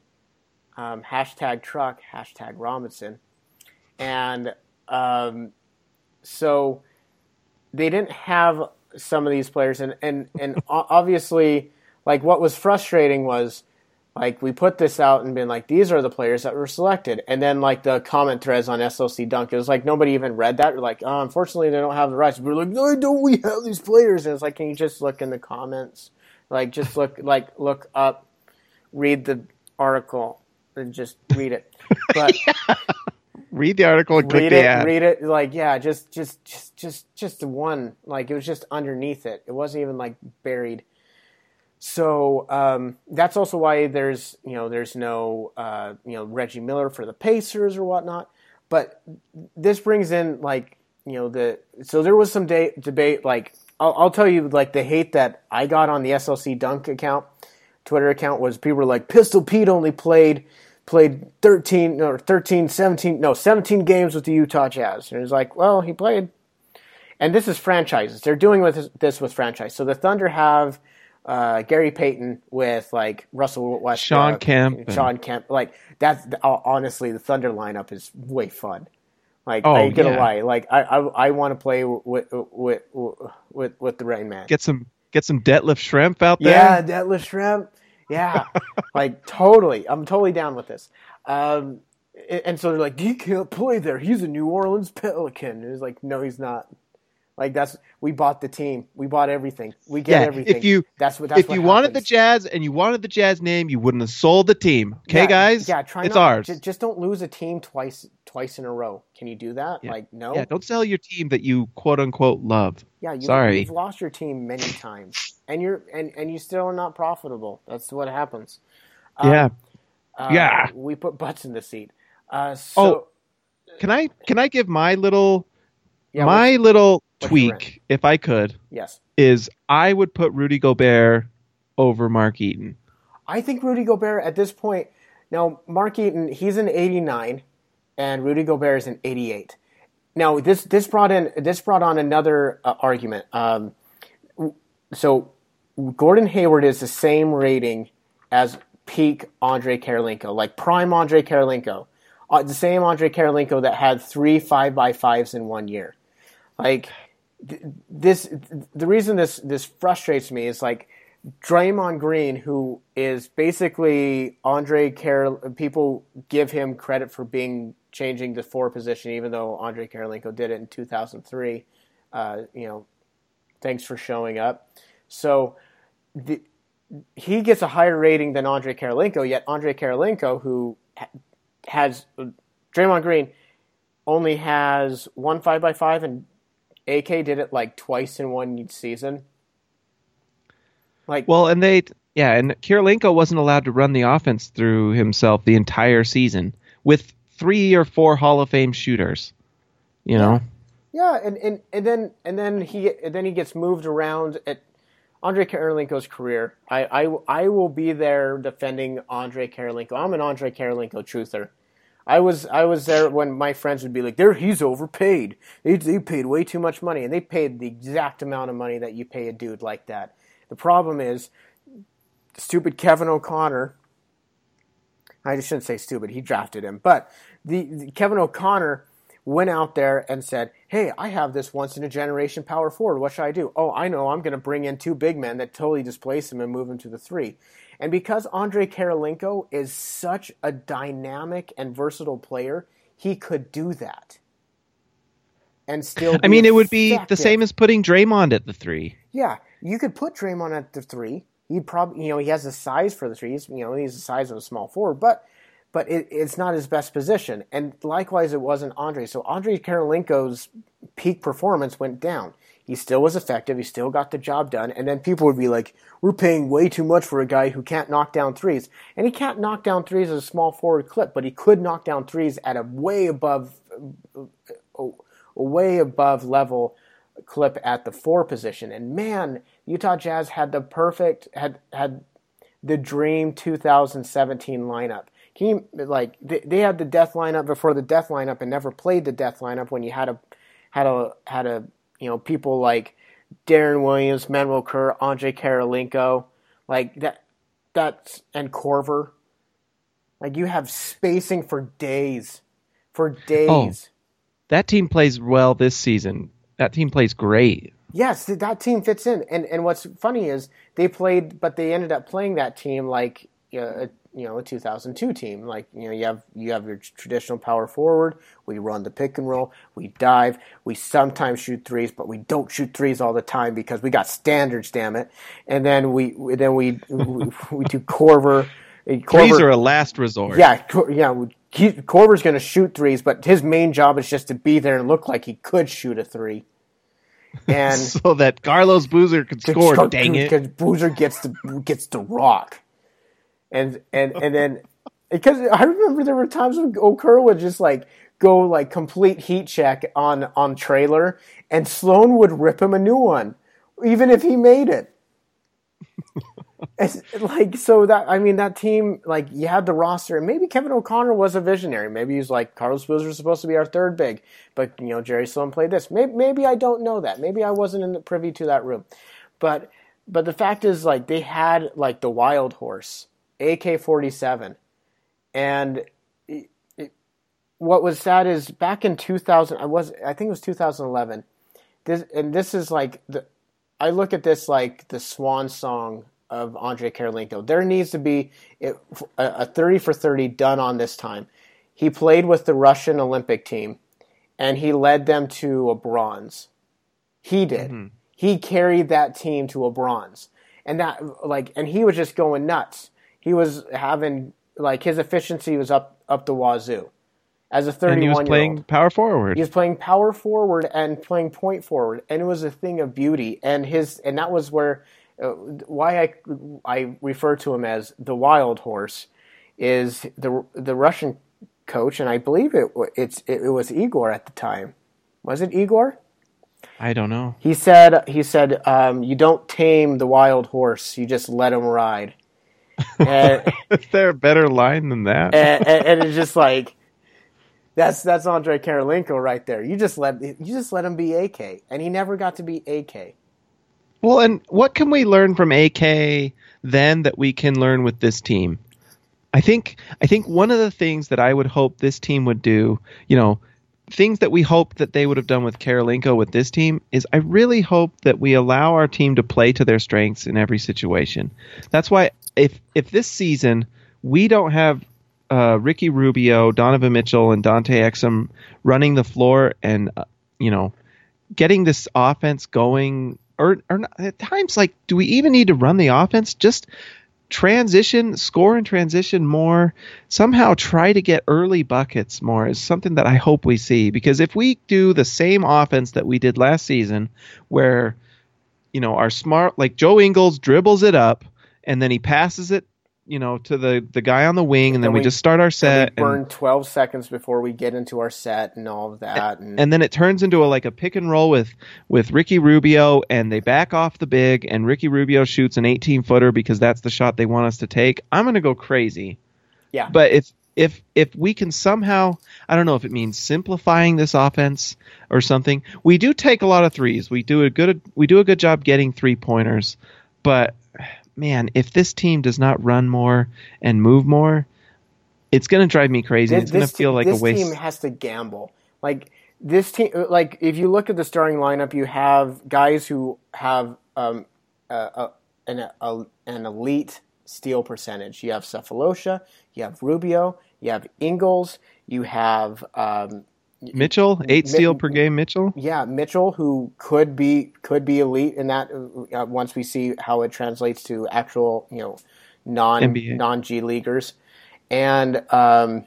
Um, hashtag Truck, hashtag Robinson, and um, so they didn't have some of these players, and and and obviously, like what was frustrating was like we put this out and been like these are the players that were selected. And then like the comment threads on slc dunk it was like nobody even read that. We're like oh, unfortunately they don't have the rights. We're like no don't we have these players? And it's like can you just look in the comments? Like just look like look up read the article and just read it. But Read the article and click read the it ad. read it like yeah just just just just just the one like it was just underneath it it wasn't even like buried so um, that's also why there's you know there's no uh, you know Reggie Miller for the Pacers or whatnot. But this brings in like you know the so there was some day, debate like I'll, I'll tell you like the hate that I got on the SLC Dunk account Twitter account was people were like Pistol Pete only played played 13 or 13 17 no 17 games with the Utah Jazz and it was like well he played and this is franchises they're doing with this, this with franchise so the Thunder have uh, Gary Payton with like Russell Westbrook, Shawn Kemp and- Shawn Kemp. Like that's honestly the Thunder lineup is way fun. Like Oh, I ain't gonna yeah. lie, like I I, I want to play with with with with the Rain Man. Get some get some Detlef Schrempf out there. Yeah, Detlef Schrempf. Yeah, like totally. I'm totally down with this. Um, and so they're like, he can't play there. He's a New Orleans Pelican. And it's like, no, he's not. Like that's we bought the team. We bought everything. We get Yeah, everything. if you that's what that's if what you wanted the. Jazz and you wanted the Jazz name, you wouldn't have sold the team. Okay, Yeah, guys? Yeah, try it's not, ours. ju- Just, don't lose a team twice twice in a row. Can you do that? Yeah. Like no. Yeah, don't sell your team that you quote unquote love. Yeah, you, Sorry. you've lost your team many times, and you're and and you still are not profitable. That's what happens. yeah. Uh, Yeah. we put butts in the seat. Uh, so, Oh, Can I can I give my little yeah, my little what's your rant? tweak, if I could, yes, is I would put Rudy Gobert over Mark Eaton. I think Rudy Gobert at this point. Now, Mark Eaton, he's an '89, and Rudy Gobert is an '88. Now, this this brought in this brought on another uh, argument. Um, so, Gordon Hayward is the same rating as peak Andre Kirilenko, like prime Andre Kirilenko, uh, the same Andre Kirilenko that had three five by fives in one year. Like th- this, the reason this this frustrates me is like Draymond Green, who is basically Andre Karol. People give him credit for being changing the four position, even though Andre Kirilenko did it in 2003. Uh, you know, thanks for showing up. So the, he gets a higher rating than Andre Kirilenko. Yet Andre Kirilenko, who has Draymond Green, only has one five by five, and AK did it like twice in one season. Like, Well, and they yeah, and Kirilenko wasn't allowed to run the offense through himself the entire season with three or four Hall of Fame shooters. You know? Yeah, and, and, and then and then he and then he gets moved around at Andre Kirilenko's career. I, I I will be there defending Andre Kirilenko. I'm an Andre Kirilenko truther. I was I was there when my friends would be like, "There, he's overpaid. They, they paid way too much money, and they paid the exact amount of money that you pay a dude like that." The problem is, stupid Kevin O'Connor. I just shouldn't say stupid. He drafted him, but the, the Kevin O'Connor went out there and said, "Hey, I have this once in a generation power forward. What should I do? Oh, I know. I'm going to bring in two big men that totally displace him and move him to the three. And because Andre Kirilenko is such a dynamic and versatile player, he could do that. And still, I mean, it would be the same as putting Draymond at the three. Yeah, you could put Draymond at the three. He'd probably, you know, he has the size for the threes. You know, he's the size of a small forward, but but it, it's not his best position. And likewise, it wasn't Andre. So Andre Kirilenko's peak performance went down. He still was effective. He still got the job done. And then people would be like, "We're paying way too much for a guy who can't knock down threes." And he can't knock down threes as a small forward clip, but he could knock down threes at a way above, a way above level clip at the four position. And man, Utah Jazz had the perfect had had the dream 2017 lineup. Can you like they, they had the death lineup before the death lineup and never played the death lineup when you had a had a had a you know people like Deron Williams, Manuel Kerr, Andre Kirilenko, like that, that's and Korver. Like you have spacing for days, for days. Oh. That team plays well this season. That team plays great. Yes, that team fits in. And and what's funny is they played, but they ended up playing that team like you know, a, you know a 2002 team. Like you know you have you have your traditional power forward. We run the pick and roll. We dive. We sometimes shoot threes, but we don't shoot threes all the time because we got standards. Damn it! And then we then we we, we do Korver. Threes Korver- are a last resort. yeah, Cor- yeah. He, Korver's going to shoot threes, but his main job is just to be there and look like he could shoot a three. And So that Carlos Boozer could score. Dang it! because Boozer gets the gets the rock, and and and then because I remember there were times when Okura would just like go like complete heat check on on trailer, and Sloan would rip him a new one, even if he made it. Like so that I mean that team like you had the roster and maybe Kevin O'Connor was a visionary. Maybe he's like Carlos Boozer was supposed to be our third big, but you know Jerry Sloan played this. Maybe, maybe I don't know that. Maybe I wasn't in the privy to that room, but but the fact is like they had like the wild horse AK forty seven, and it, it, what was sad is back in two thousand I was I think it was two thousand eleven. This and this is like the I look at this like the swan song of Andre Kirilenko. There needs to be a, a 30 for 30 done on this time. He played with the Russian Olympic team and he led them to a bronze. He did. Mm-hmm. He carried that team to a bronze. And that like and he was just going nuts. He was having like his efficiency was up up the wazoo. As a 31 and he was playing old. power forward. He was playing power forward and playing point forward, and it was a thing of beauty. And his and that was where why I I refer to him as the wild horse is the the Russian coach, and I believe it it's it, it was Igor at the time. Was it Igor? I don't know. He said he said um, you don't tame the wild horse, you just let him ride. And, Is there a better line than that? and, and, and it's just like that's that's Andre Kirilenko right there. You just let you just let him be AK, and he never got to be AK. Well, and what can we learn from AK then that we can learn with this team? I think I think one of the things that I would hope this team would do, you know, things that we hope that they would have done with Kirilenko with this team is I really hope that we allow our team to play to their strengths in every situation. That's why if if this season we don't have uh, Ricky Rubio, Donovan Mitchell, and Dante Exum running the floor and uh, you know getting this offense going or, or not, at times like do we even need to run the offense? Just transition score and transition more. Somehow try to get early buckets more is something that i hope we see. Because if we do the same offense that we did last season where you know our smart like joe ingles dribbles it up and then he passes it you know to the the guy on the wing and then, we, we- just start our And set we and- burn twelve seconds before we get into our set and all of that. And, and then it turns into a, like a pick and roll with with Ricky Rubio, and they back off the big, and Ricky Rubio shoots an 18 footer because that's the shot they want us to take. I'm gonna go crazy. yeah, But if if if we can somehow, I don't know if it means simplifying this offense or something. We do take a lot of threes. We do a good we do a good job getting three pointers, but man, if this team does not run more and move more, it's gonna drive me crazy. This- it's gonna feel like a waste. This team has to gamble. Like this team, like if you look at the starting lineup, you have guys who have um, a, a, an, a, an elite steal percentage. You have Sefolosha, you have Rubio, you have Ingles, you have um, Mitchell, eight Mi- steal per game. Mitchell. yeah Mitchell, who could be could be elite in that. Uh, once we see how it translates to actual, you know, non non G leaguers, and um,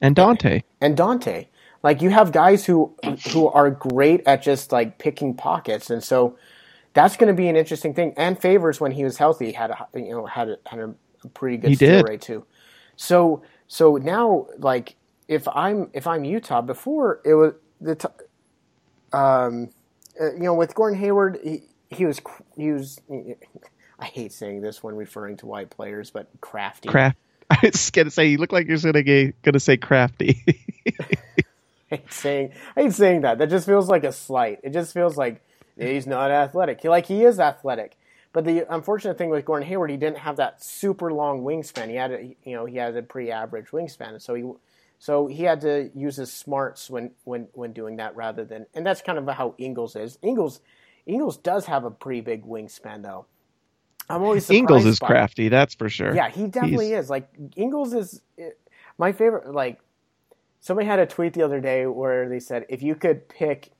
and Dante. and Dante. Like you have guys who who are great at just like picking pockets, and so that's going to be an interesting thing. And Favors, when he was healthy, had a you know had a, had a pretty good He steal did. rate too. So so now like if I'm if I'm Utah, before it was the t- um uh, you know with Gordon Hayward, he, he was he was. I hate saying this when referring to white players, but crafty. Craft. I was gonna say you look like you're gonna ga- gonna say crafty. I hate saying I hate saying that. That just feels like a slight. It just feels like he's not athletic. He, like he is athletic, but the unfortunate thing with Gordon Hayward, he didn't have that super long wingspan. He had, a, you know, he had a pretty average wingspan, so he, so he had to use his smarts when when when doing that rather than, and that's kind of how Ingles is. Ingles, Ingles does have a pretty big wingspan though. I'm always surprised Ingles is by it. crafty, that's for sure. Yeah, he definitely He's- is. Like Ingles is my favorite. Like somebody had a tweet the other day where they said if you could pick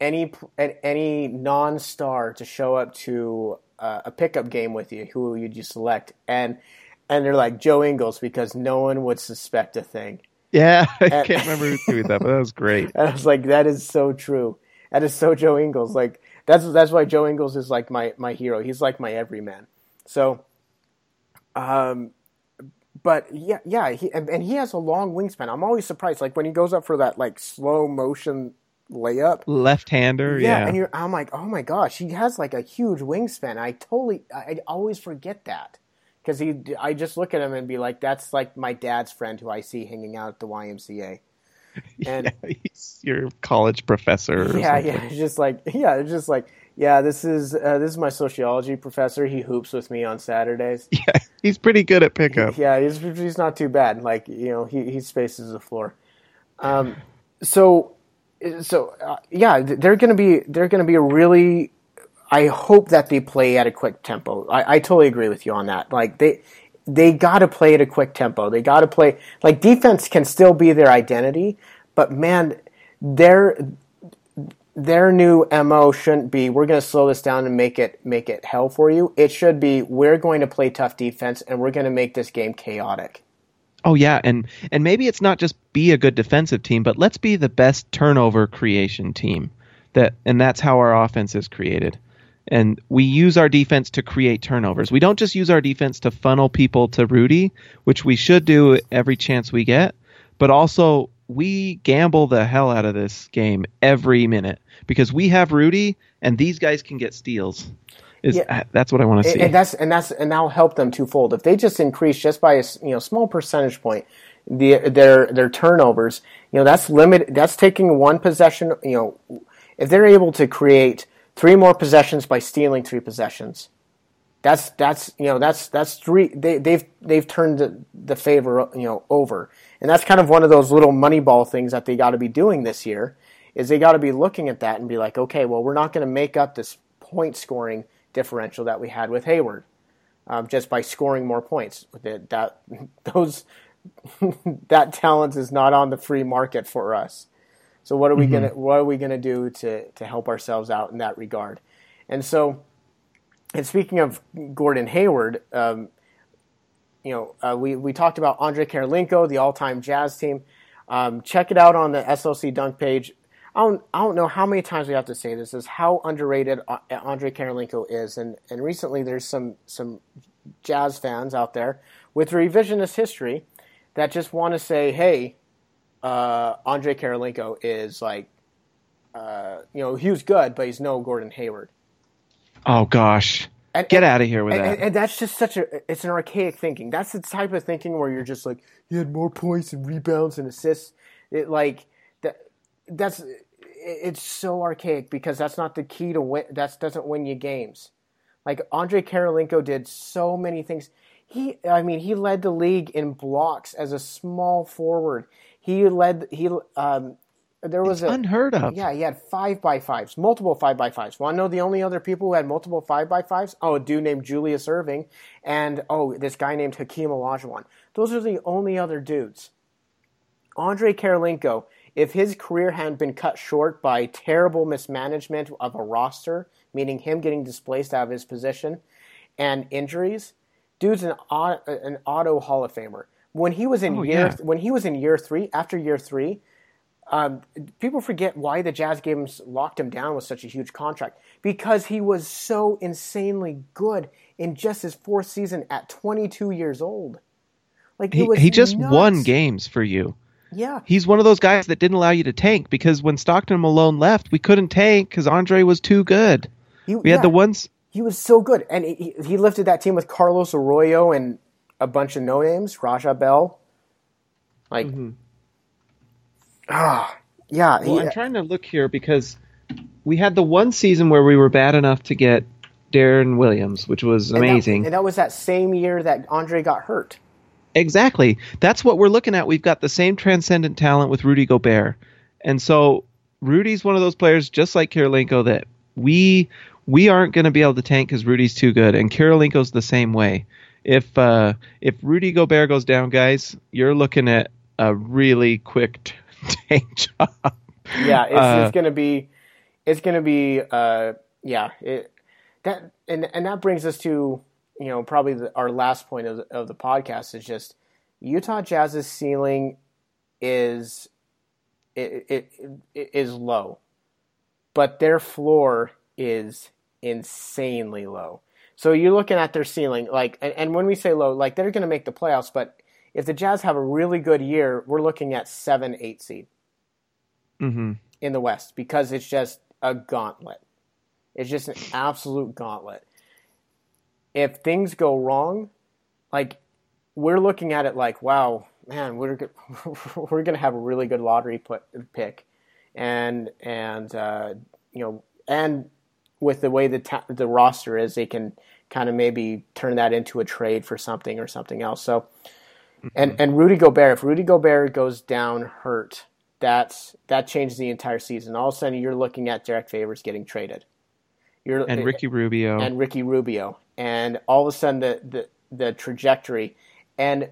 any any non-star to show up to uh, a pickup game with you, who would you select? And and they're like Joe Ingles because no one would suspect a thing. Yeah, I can't remember who tweeted that, but that was great. And I was like, that is so true. That is so Joe Ingles. Like that's that's why Joe Ingles is like my my hero. He's like my everyman. So, um, but yeah, yeah, he, and, and he has a long wingspan. I'm always surprised, like when he goes up for that like slow motion layup. Left-hander, Yeah, yeah. and you're, I'm like, oh my gosh, he has like a huge wingspan. I totally, I, I always forget that because he, I just look at him and be like, that's like my dad's friend who I see hanging out at the YMCA. And yeah, he's your college professor. yeah, yeah, just like yeah, just like yeah. This is uh, this is my sociology professor. He hoops with me on Saturdays. Yeah, he's pretty good at pickup. Yeah, he's he's not too bad. Like you know, he he spaces the floor. Um, so so uh, yeah, they're gonna be they're gonna be a really. I hope that they play at a quick tempo. I, I totally agree with you on that. Like they they got to play at a quick tempo. They got to play like defense can still be their identity, but man, their their new mo shouldn't be we're going to slow this down and make it make it hell for you. It should be we're going to play tough defense and we're going to make this game chaotic. Oh yeah, and and maybe it's not just be a good defensive team, but let's be the best turnover creation team. That and that's how our offense is created. And we use our defense to create turnovers. We don't just use our defense to funnel people to Rudy, which we should do every chance we get, but also we gamble the hell out of this game every minute because we have Rudy and these guys can get steals. Is Yeah. that's what I want to see. and that's and that's and that'll help them twofold. If they just increase just by a you know small percentage point the their their turnovers, you know that's limit. That's taking one possession. You know, if they're able to create three more possessions by stealing three possessions, that's that's you know that's that's three. They, they've they've turned the, the favor you know over, and that's kind of one of those little money ball things that they got to be doing this year. Is they got to be looking at that and be like, okay, well, we're not going to make up this point scoring differential that we had with Hayward um, just by scoring more points. That, that those that talent is not on the free market for us. So what are we gonna what are we gonna do to to help ourselves out in that regard? And so, and speaking of Gordon Hayward, um, you know, uh, we we talked about Andre Kirilenko, the all-time Jazz team. Um, check it out on the SLC Dunk page. I don't, I don't know how many times we have to say this is how underrated Andre Kirilenko is, and and recently there's some some Jazz fans out there with revisionist history that just want to say, hey, uh, Andre Kirilenko is like, uh, you know, he was good, but he's no Gordon Hayward. oh gosh. And, Get and- out of here with and, that. And, that's just such a it's an archaic thinking. That's the type of thinking where you're just like he had more points and rebounds and assists. It like that that's it- it's so archaic because that's not the key to win. That doesn't win you games. Like Andre Kirilenko did so many things. He, I mean, he led the league in blocks as a small forward. He led. He um, there was It's a unheard of. yeah, he had five by fives, multiple five by fives. Want to know the only other people who had multiple five by fives? Oh, a dude named Julius Erving, and oh, this guy named Hakeem Olajuwon. Those are the only other dudes. Andre Kirilenko, if his career hadn't been cut short by terrible mismanagement of a roster, meaning him getting displaced out of his position, and injuries, dude's an an auto Hall of Famer. When he was in Oh, year yeah. when he was in year three, after year three, um, people forget why the Jazz gave him locked him down with such a huge contract because he was so insanely good in just his fourth season at 22 years old. Like He, was he just nuts. won games for you. Yeah, He's one of those guys that didn't allow you to tank because when Stockton and Malone left, we couldn't tank because Andre was too good. he, We had the ones. He was so good, and he, he lifted that team with Carlos Arroyo and a bunch of no names, Raja Bell. Like, ah, yeah. Mm-hmm. Well, he- I'm trying to look here because we had the one season where we were bad enough to get Deron Williams, which was And that- amazing. and that was that same year that Andre got hurt. Exactly. That's what we're looking at. We've got the same transcendent talent with Rudy Gobert. And so Rudy's one of those players just like Kirilenko that we we aren't going to be able to tank cuz Rudy's too good and Kirilenko's the same way. If uh if Rudy Gobert goes down, guys, you're looking at a really quick t- tank job. Yeah, it's, Uh, it's gonna be, it's gonna be, uh, yeah, it that and and that brings us to you know probably the, our last point of the, of the podcast is just Utah Jazz's ceiling is it, it, it is low, but their floor is insanely low. So you're looking at their ceiling, like, and, and when we say low, like they're going to make the playoffs, but if the Jazz have a really good year, we're looking at seven, eight seed Mhm. in the West because it's just a gauntlet. It's just an absolute gauntlet. If things go wrong, like we're looking at it like, wow, man, we're go- we're going to have a really good lottery put, pick, and and uh, you know, and with the way the ta- the roster is, they can kind of maybe turn that into a trade for something or something else. So, and mm-hmm. and Rudy Gobert, if Rudy Gobert goes down hurt, that's that changes the entire season. All of a sudden, you're looking at Derrick Favors getting traded. You're And eh, Ricky Rubio. and Ricky Rubio, and all of a sudden the the, the trajectory, and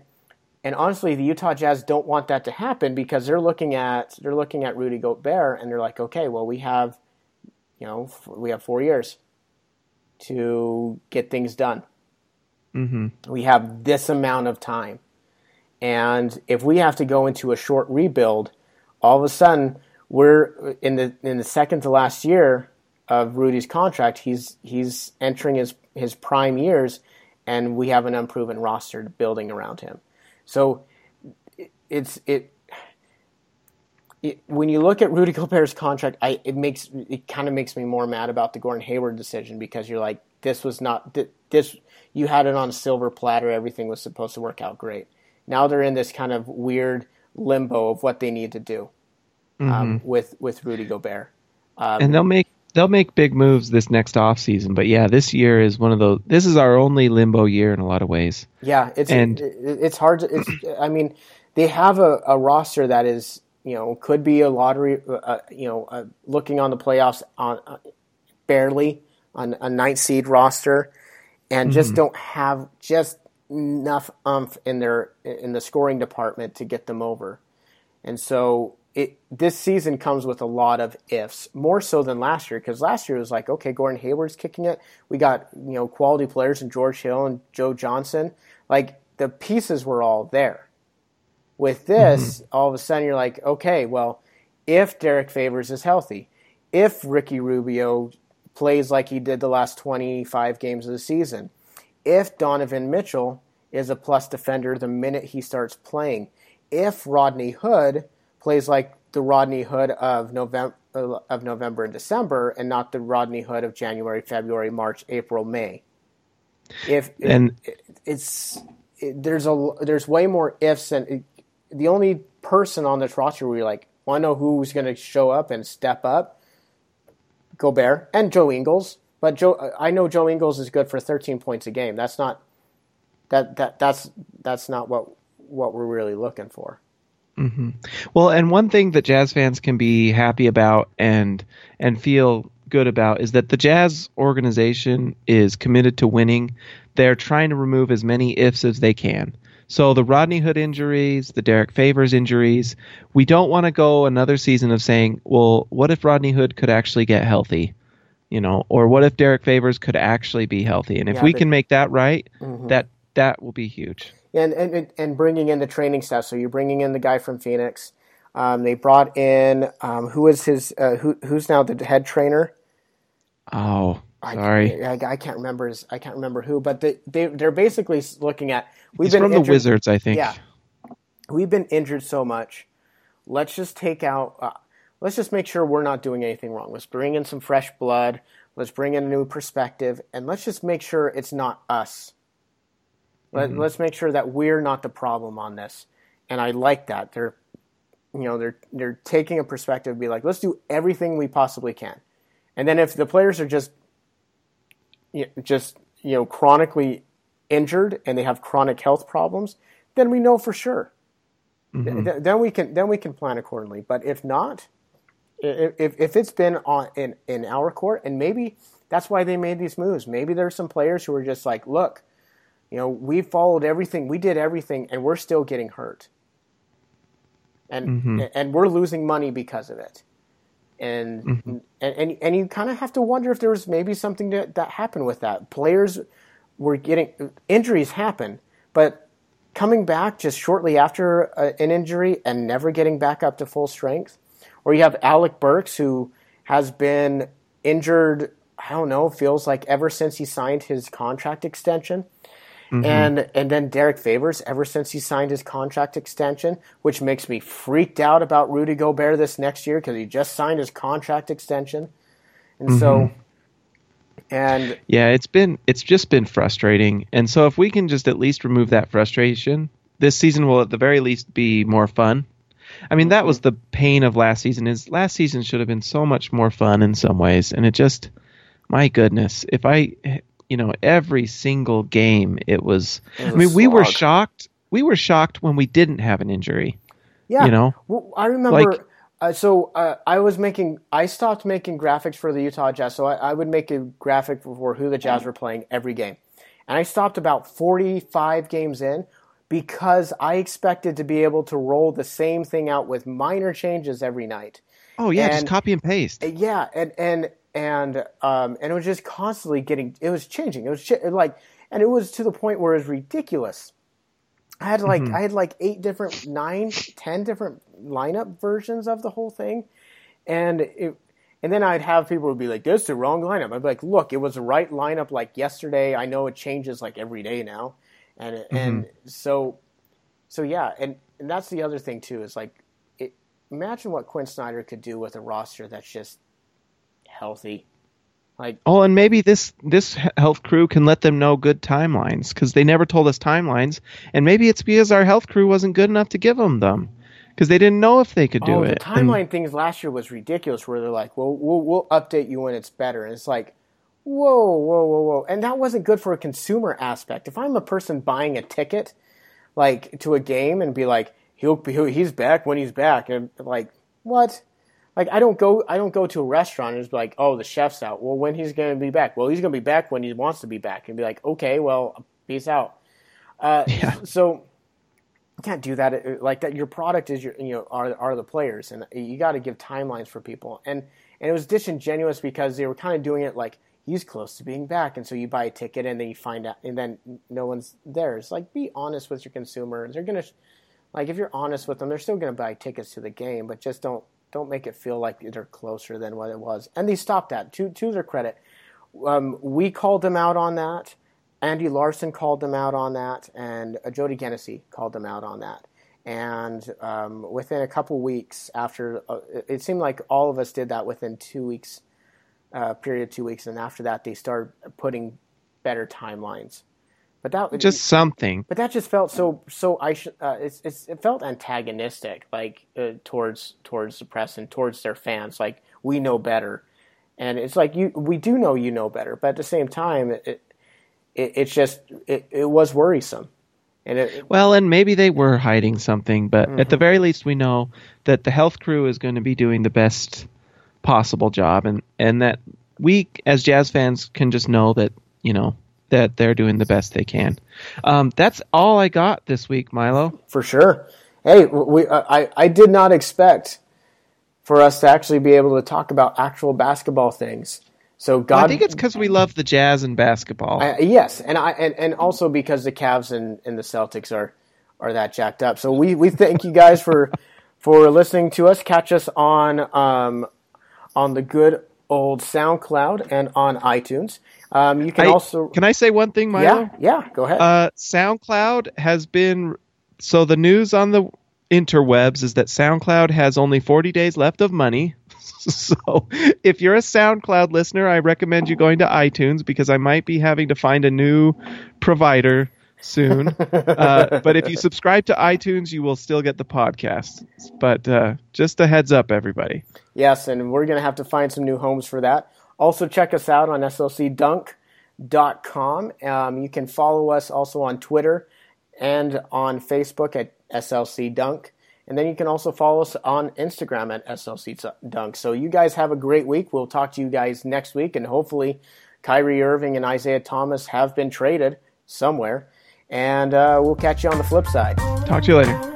and honestly, the Utah Jazz don't want that to happen because they're looking at they're looking at Rudy Gobert and they're like, okay, well we have, you know, f- we have four years to get things done. Mhm. We have this amount of time, and if we have to go into a short rebuild, all of a sudden we're in the in the second to last year of Rudy's contract. He's he's entering his his prime years, and we have an unproven roster building around him. So it's it. It, when you look at Rudy Gobert's contract, I it makes it kind of makes me more mad about the Gordon Hayward decision because you're like, this was not this. You had it on a silver platter. Everything was supposed to work out great. Now they're in this kind of weird limbo of what they need to do um, with with Rudy Gobert. and they'll make they'll make big moves this next off season. But yeah, this year is one of those. This is our only limbo year in a lot of ways. Yeah, it's And- it, it's hard to. It's I mean, they have a, a roster that is you know could be a lottery. Uh, you know, uh, looking on the playoffs on uh, barely on a ninth seed roster, and just don't have just enough umph in their in the scoring department to get them over. And so it this season comes with a lot of ifs, more so than last year. Because last year it was like, okay, Gordon Hayward's kicking it. We got you know quality players in George Hill and Joe Johnson. Like the pieces were all there. With this, mm-hmm. all of a sudden you're like, okay, well, if Derrick Favors is healthy, if Ricky Rubio plays like he did the last 25 games of the season, if Donovan Mitchell is a plus defender the minute he starts playing, if Rodney Hood plays like the Rodney Hood of November uh, of November and December and not the Rodney Hood of January, February, March, April, May. If And- it's it, there's a there's way more ifs and the only person on this roster you're like, want to know who's going to show up and step up? Gobert and Joe Ingles. But Joe, I know Joe Ingles is good for 13 points a game. That's not that that that's that's not what what we're really looking for. Mm-hmm. Well, and one thing that Jazz fans can be happy about and and feel good about is that the Jazz organization is committed to winning. They're trying to remove as many ifs as they can. So the Rodney Hood injuries, the Derrick Favors injuries, we don't want to go another season of saying, well, what if Rodney Hood could actually get healthy? You know, or what if Derrick Favors could actually be healthy? And if Yeah, we but- can make that right, that that will be huge. and and and bringing in the training staff. So you're bringing in the guy from Phoenix. Um, they brought in um, who is his uh, who who's now the head trainer. Oh, I, sorry. I, I can't remember his, I can't remember who, but they they they're basically looking at we've He's been from the Wizards, I think. Yeah, we've been injured so much. Let's just take out. Uh, let's just make sure we're not doing anything wrong. Let's bring in some fresh blood. Let's bring in a new perspective, and let's just make sure it's not us. Let, Let's make sure that we're not the problem on this. And I like that they're, you know, they're they're taking a perspective, be like, let's do everything we possibly can, And then if the players are just you know, just you know chronically injured and they have chronic health problems, then we know for sure. Mm-hmm. Th- then we can then we can plan accordingly. But if not, if if it's been on in in our court, and maybe that's why they made these moves. Maybe there's some players who are just like, look, you know, we followed everything, we did everything, and we're still getting hurt, and mm-hmm. and we're losing money because of it. And, and and and you kind of have to wonder if there was maybe something that, that happened with that. Players were getting injuries happen, but coming back just shortly after uh, an injury and never getting back up to full strength. Or you have Alec Burks who has been injured. I don't know. Feels like ever since he signed his contract extension. And and then Derrick Favors ever since he signed his contract extension, which makes me freaked out about Rudy Gobert this next year because he just signed his contract extension, and so and Yeah, it's been it's just been frustrating. And so if we can just at least remove that frustration, this season will at the very least be more fun. I mean, that mm-hmm. was the pain of last season is last season should have been so much more fun in some ways and it just my goodness, if I you know, every single game it was, was I mean, we were shocked. We were shocked when we didn't have an injury. Yeah, You know? Well, I remember. Like- uh, so uh, I was making. I stopped making graphics for the Utah Jazz. So I, I would make a graphic for who the Jazz were playing every game, and I stopped about forty-five games in because I expected to be able to roll the same thing out with minor changes every night. Oh yeah, just copy and paste. Yeah, and and and um, and it was just constantly getting. It was changing. It was ch- like, and it was to the point where it was ridiculous. I had like mm-hmm. I had like eight different, nine, ten different lineup versions of the whole thing, and it. And then I'd have people would be like, "This is the wrong lineup." I'd be like, "Look, it was the right lineup like yesterday. I know it changes like every day now, and and mm-hmm. so, so yeah, and and that's the other thing too is like, it, imagine what Quin Snyder could do with a roster that's just healthy. Like, Oh, and maybe this this health crew can let them know good timelines because they never told us timelines, and maybe it's because our health crew wasn't good enough to give them them because they didn't know if they could do oh, it. the And- timeline things last year was ridiculous. Where they're like, "Well, we'll we'll update you when it's better," and it's like, "Whoa, whoa, whoa, whoa!" And that wasn't good for a consumer aspect. If I'm a person buying a ticket, like to a game, and be like, "He'll be, he's back when he's back," and like, what? Like I don't go I don't go to a restaurant and just be like, oh, the chef's out. Well, when he's going to be back? Well, he's going to be back when he wants to be back, and be like, okay, well, peace out. Uh, So you can't do that uh, like that. Your product is your you know are are the players, and you got to give timelines for people. And and it was disingenuous because they were kind of doing it like he's close to being back, and so you buy a ticket and then you find out, and then no one's there. It's like be honest with your consumer. They're gonna like if you're honest with them, they're still gonna buy tickets to the game, but just don't don't make it feel like they're closer than what it was. And they stopped that. To to their credit, um, we called them out on that. Andy Larsen called them out on that, and uh, Jody Genessy called them out on that. And um, within a couple weeks after, uh, it- it seemed like all of us did that within two weeks, uh, period two weeks, and after that they started putting better timelines. But that just something. but that just felt so so I sh- uh, it's, it's it felt antagonistic like uh, towards towards the press and towards their fans like we know better and it's like you we do know you know better but at the same time it, it it's just it, it was worrisome and it, Well, and maybe they were hiding something, but at Mm-hmm. the very least, we know that the health crew is going to be doing the best possible job, and and that we as jazz fans can just know that you know that they're doing the best they can. Um, that's all I got this week, Milo. for sure hey we uh, I I did not expect for us to actually be able to talk about actual basketball things so God I think it's because we love the jazz and basketball. Uh, yes, and I and, and also because the Cavs and, and the Celtics are are that jacked up. So we, we thank you guys for for listening to us. Catch us on um, on the good old SoundCloud and on iTunes. Um, you can I- also can I say one thing, Milo? yeah yeah go ahead. Uh, SoundCloud has been so the news on the interwebs is that SoundCloud has only 40 days left of money. so if you're a SoundCloud listener, I recommend you going to iTunes because I might be having to find a new provider soon. uh, but if you subscribe to iTunes, you will still get the podcast. But uh, just a heads up, everybody. Yes, and we're going to have to find some new homes for that. Also, check us out on slcdunk.com. Um, you can follow us also on Twitter and on Facebook at slcdunk. And then you can also follow us on Instagram at slcdunk. So you guys have a great week. We'll talk to you guys next week, and hopefully Kyrie Irving and Isaiah Thomas have been traded somewhere. And uh, we'll catch you on the flip side. Talk to you later.